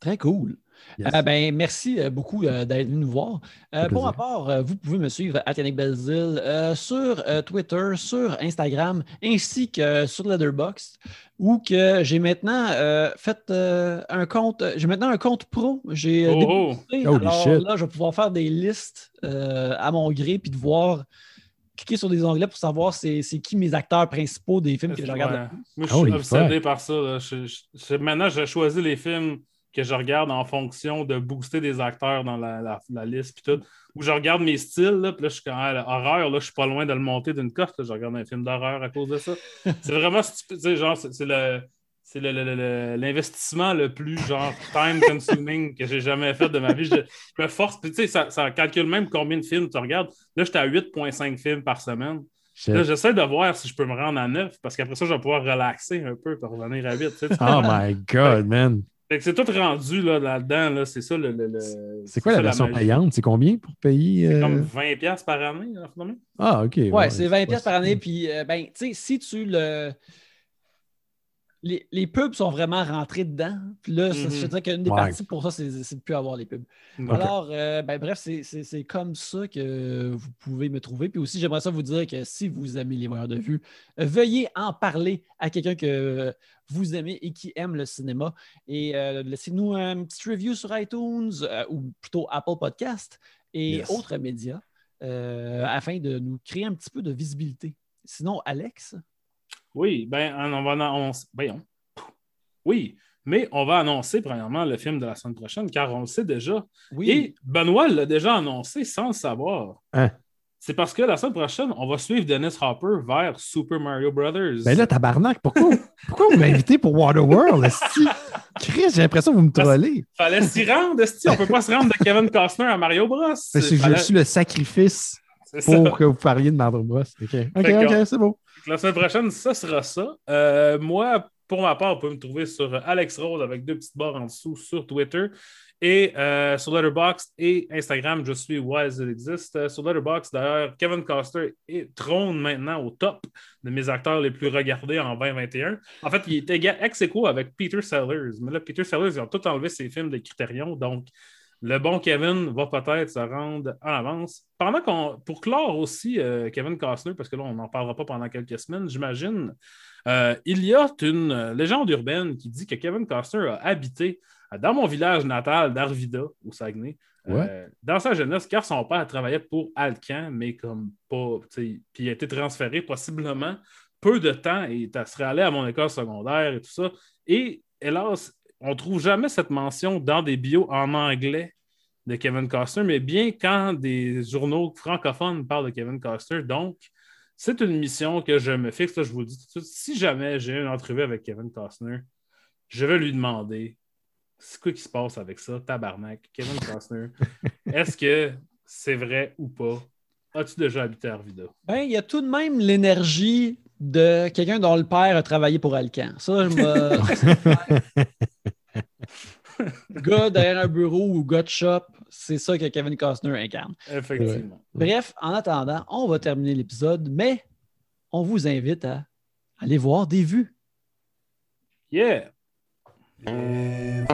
Très cool. Yes. Euh, ben, merci euh, beaucoup euh, d'être venu nous voir. Euh, pour ma part, euh, vous pouvez me suivre à Yannick Belzil euh, sur euh, Twitter, sur Instagram, ainsi que sur Letterboxd, où que j'ai maintenant euh, fait euh, un compte. J'ai maintenant un compte pro. J'ai euh, Oh, oh. Alors shit. là, je vais pouvoir faire des listes euh, à mon gré puis de voir cliquer sur des onglets pour savoir c'est qui mes acteurs principaux des films que je regarde. Ouais. Moi, je suis obsédé fuck. par ça. là. Je- je- je- maintenant, j'ai choisi les films que je regarde en fonction de booster des acteurs dans la, la- la liste. Puis tout. Où je regarde mes styles. Là, puis là, je suis quand ah, horreur. Là, je suis pas loin de le monter d'une cote. là. Je regarde un film d'horreur à cause de ça. c'est vraiment stupide. tu sais, Genre, c'est le. C'est le- le- le- le- l'investissement le, plus genre time consuming que j'ai jamais fait de ma vie. Je, je me force, puis tu sais, ça, ça calcule même combien de films tu regardes. Là, j'étais à 8,5 films par semaine. Là, j'essaie de voir si je peux me rendre à 9 parce qu'après ça, je vais pouvoir relaxer un peu pour revenir à 8. tu sais. Oh my God, man. Fait que c'est tout rendu là, là-dedans. Là, c'est ça le. le- le- C'est quoi la version payante? C'est combien pour payer? C'est euh, comme 20$ par année, moment. Ah, OK. Ouais, c'est 20$ pièces par année. Puis, euh, ben, tu sais, si tu le. Les, les pubs sont vraiment rentrés dedans. Puis là, ça- Mhm. je dirais qu'une des Ouais. parties pour ça, c'est de plus avoir les pubs. Alors, euh, ben, bref, c'est- comme ça que vous pouvez me trouver. Puis aussi, j'aimerais ça vous dire que si vous aimez les voyeurs de vue, veuillez en parler à quelqu'un que vous aimez et qui aime le cinéma. Et euh, laissez-nous un petit review sur iTunes euh, ou plutôt Apple Podcast et Yes. autres médias euh, afin de nous créer un petit peu de visibilité. Sinon, Alex, Oui, ben, on va annoncer. Voyons. Oui, mais on va annoncer, premièrement, le film de la semaine prochaine, car on le sait déjà. oui, Et Benoît l'a déjà annoncé sans le savoir. Hein? C'est parce que la semaine prochaine, on va suivre Dennis Hopper vers Super Mario Brothers. Ben là, tabarnak, pourquoi, pourquoi vous m'invitez pour Waterworld? Chris, j'ai l'impression que vous me trollez. Fallait s'y rendre, esti. On peut pas se rendre de Kevin Costner à Mario Bros. Parce que je Fallait- suis le sacrifice Ça. pour que vous parliez de Mario Bros. OK, OK, c'est beau. La semaine prochaine, ça sera ça. Euh, moi, pour ma part, vous pouvez me trouver sur Alex Rose avec deux petites barres en dessous sur Twitter. Et euh, sur Letterboxd et Instagram, je suis Wise It Exist? Euh, sur Letterboxd, d'ailleurs, Kevin Costner est, trône maintenant au top de mes acteurs les plus regardés en 2021. En fait, il est égal ex aequo avec Peter Sellers. Mais là, Peter Sellers, ils ont tout enlevé ses films de Criterion. Donc, le bon Kevin va peut-être se rendre en avance. Pendant qu'on, pour clore aussi euh, Kevin Costner, parce que là, on n'en parlera pas pendant quelques semaines, j'imagine, euh, il y a une légende urbaine qui dit que Kevin Costner a habité euh, dans mon village natal d'Arvida, au Saguenay, euh, dans sa jeunesse, car son père travaillait pour Alcan, mais comme pas, puis il a été transféré possiblement peu de temps et il serait allé à mon école secondaire et tout ça. Et hélas, on ne trouve jamais cette mention dans des bios en anglais de Kevin Costner, mais bien quand des journaux francophones parlent de Kevin Costner. Donc, c'est une mission que je me fixe. Là, je vous le dis tout de suite. Si jamais j'ai une entrevue avec Kevin Costner, je vais lui demander c'est quoi qui se passe avec ça, tabarnak, Kevin Costner. Est-ce que c'est vrai ou pas? As-tu déjà habité à Arvida? Ben, il y a tout de même l'énergie de quelqu'un dont le père a travaillé pour Alcan. Ça, je me. gars derrière un bureau ou gars de shop, c'est ça que Kevin Costner incarne. Effectivement. Bref, en attendant, on va terminer l'épisode, mais on vous invite à aller voir des vues. Yeah! Les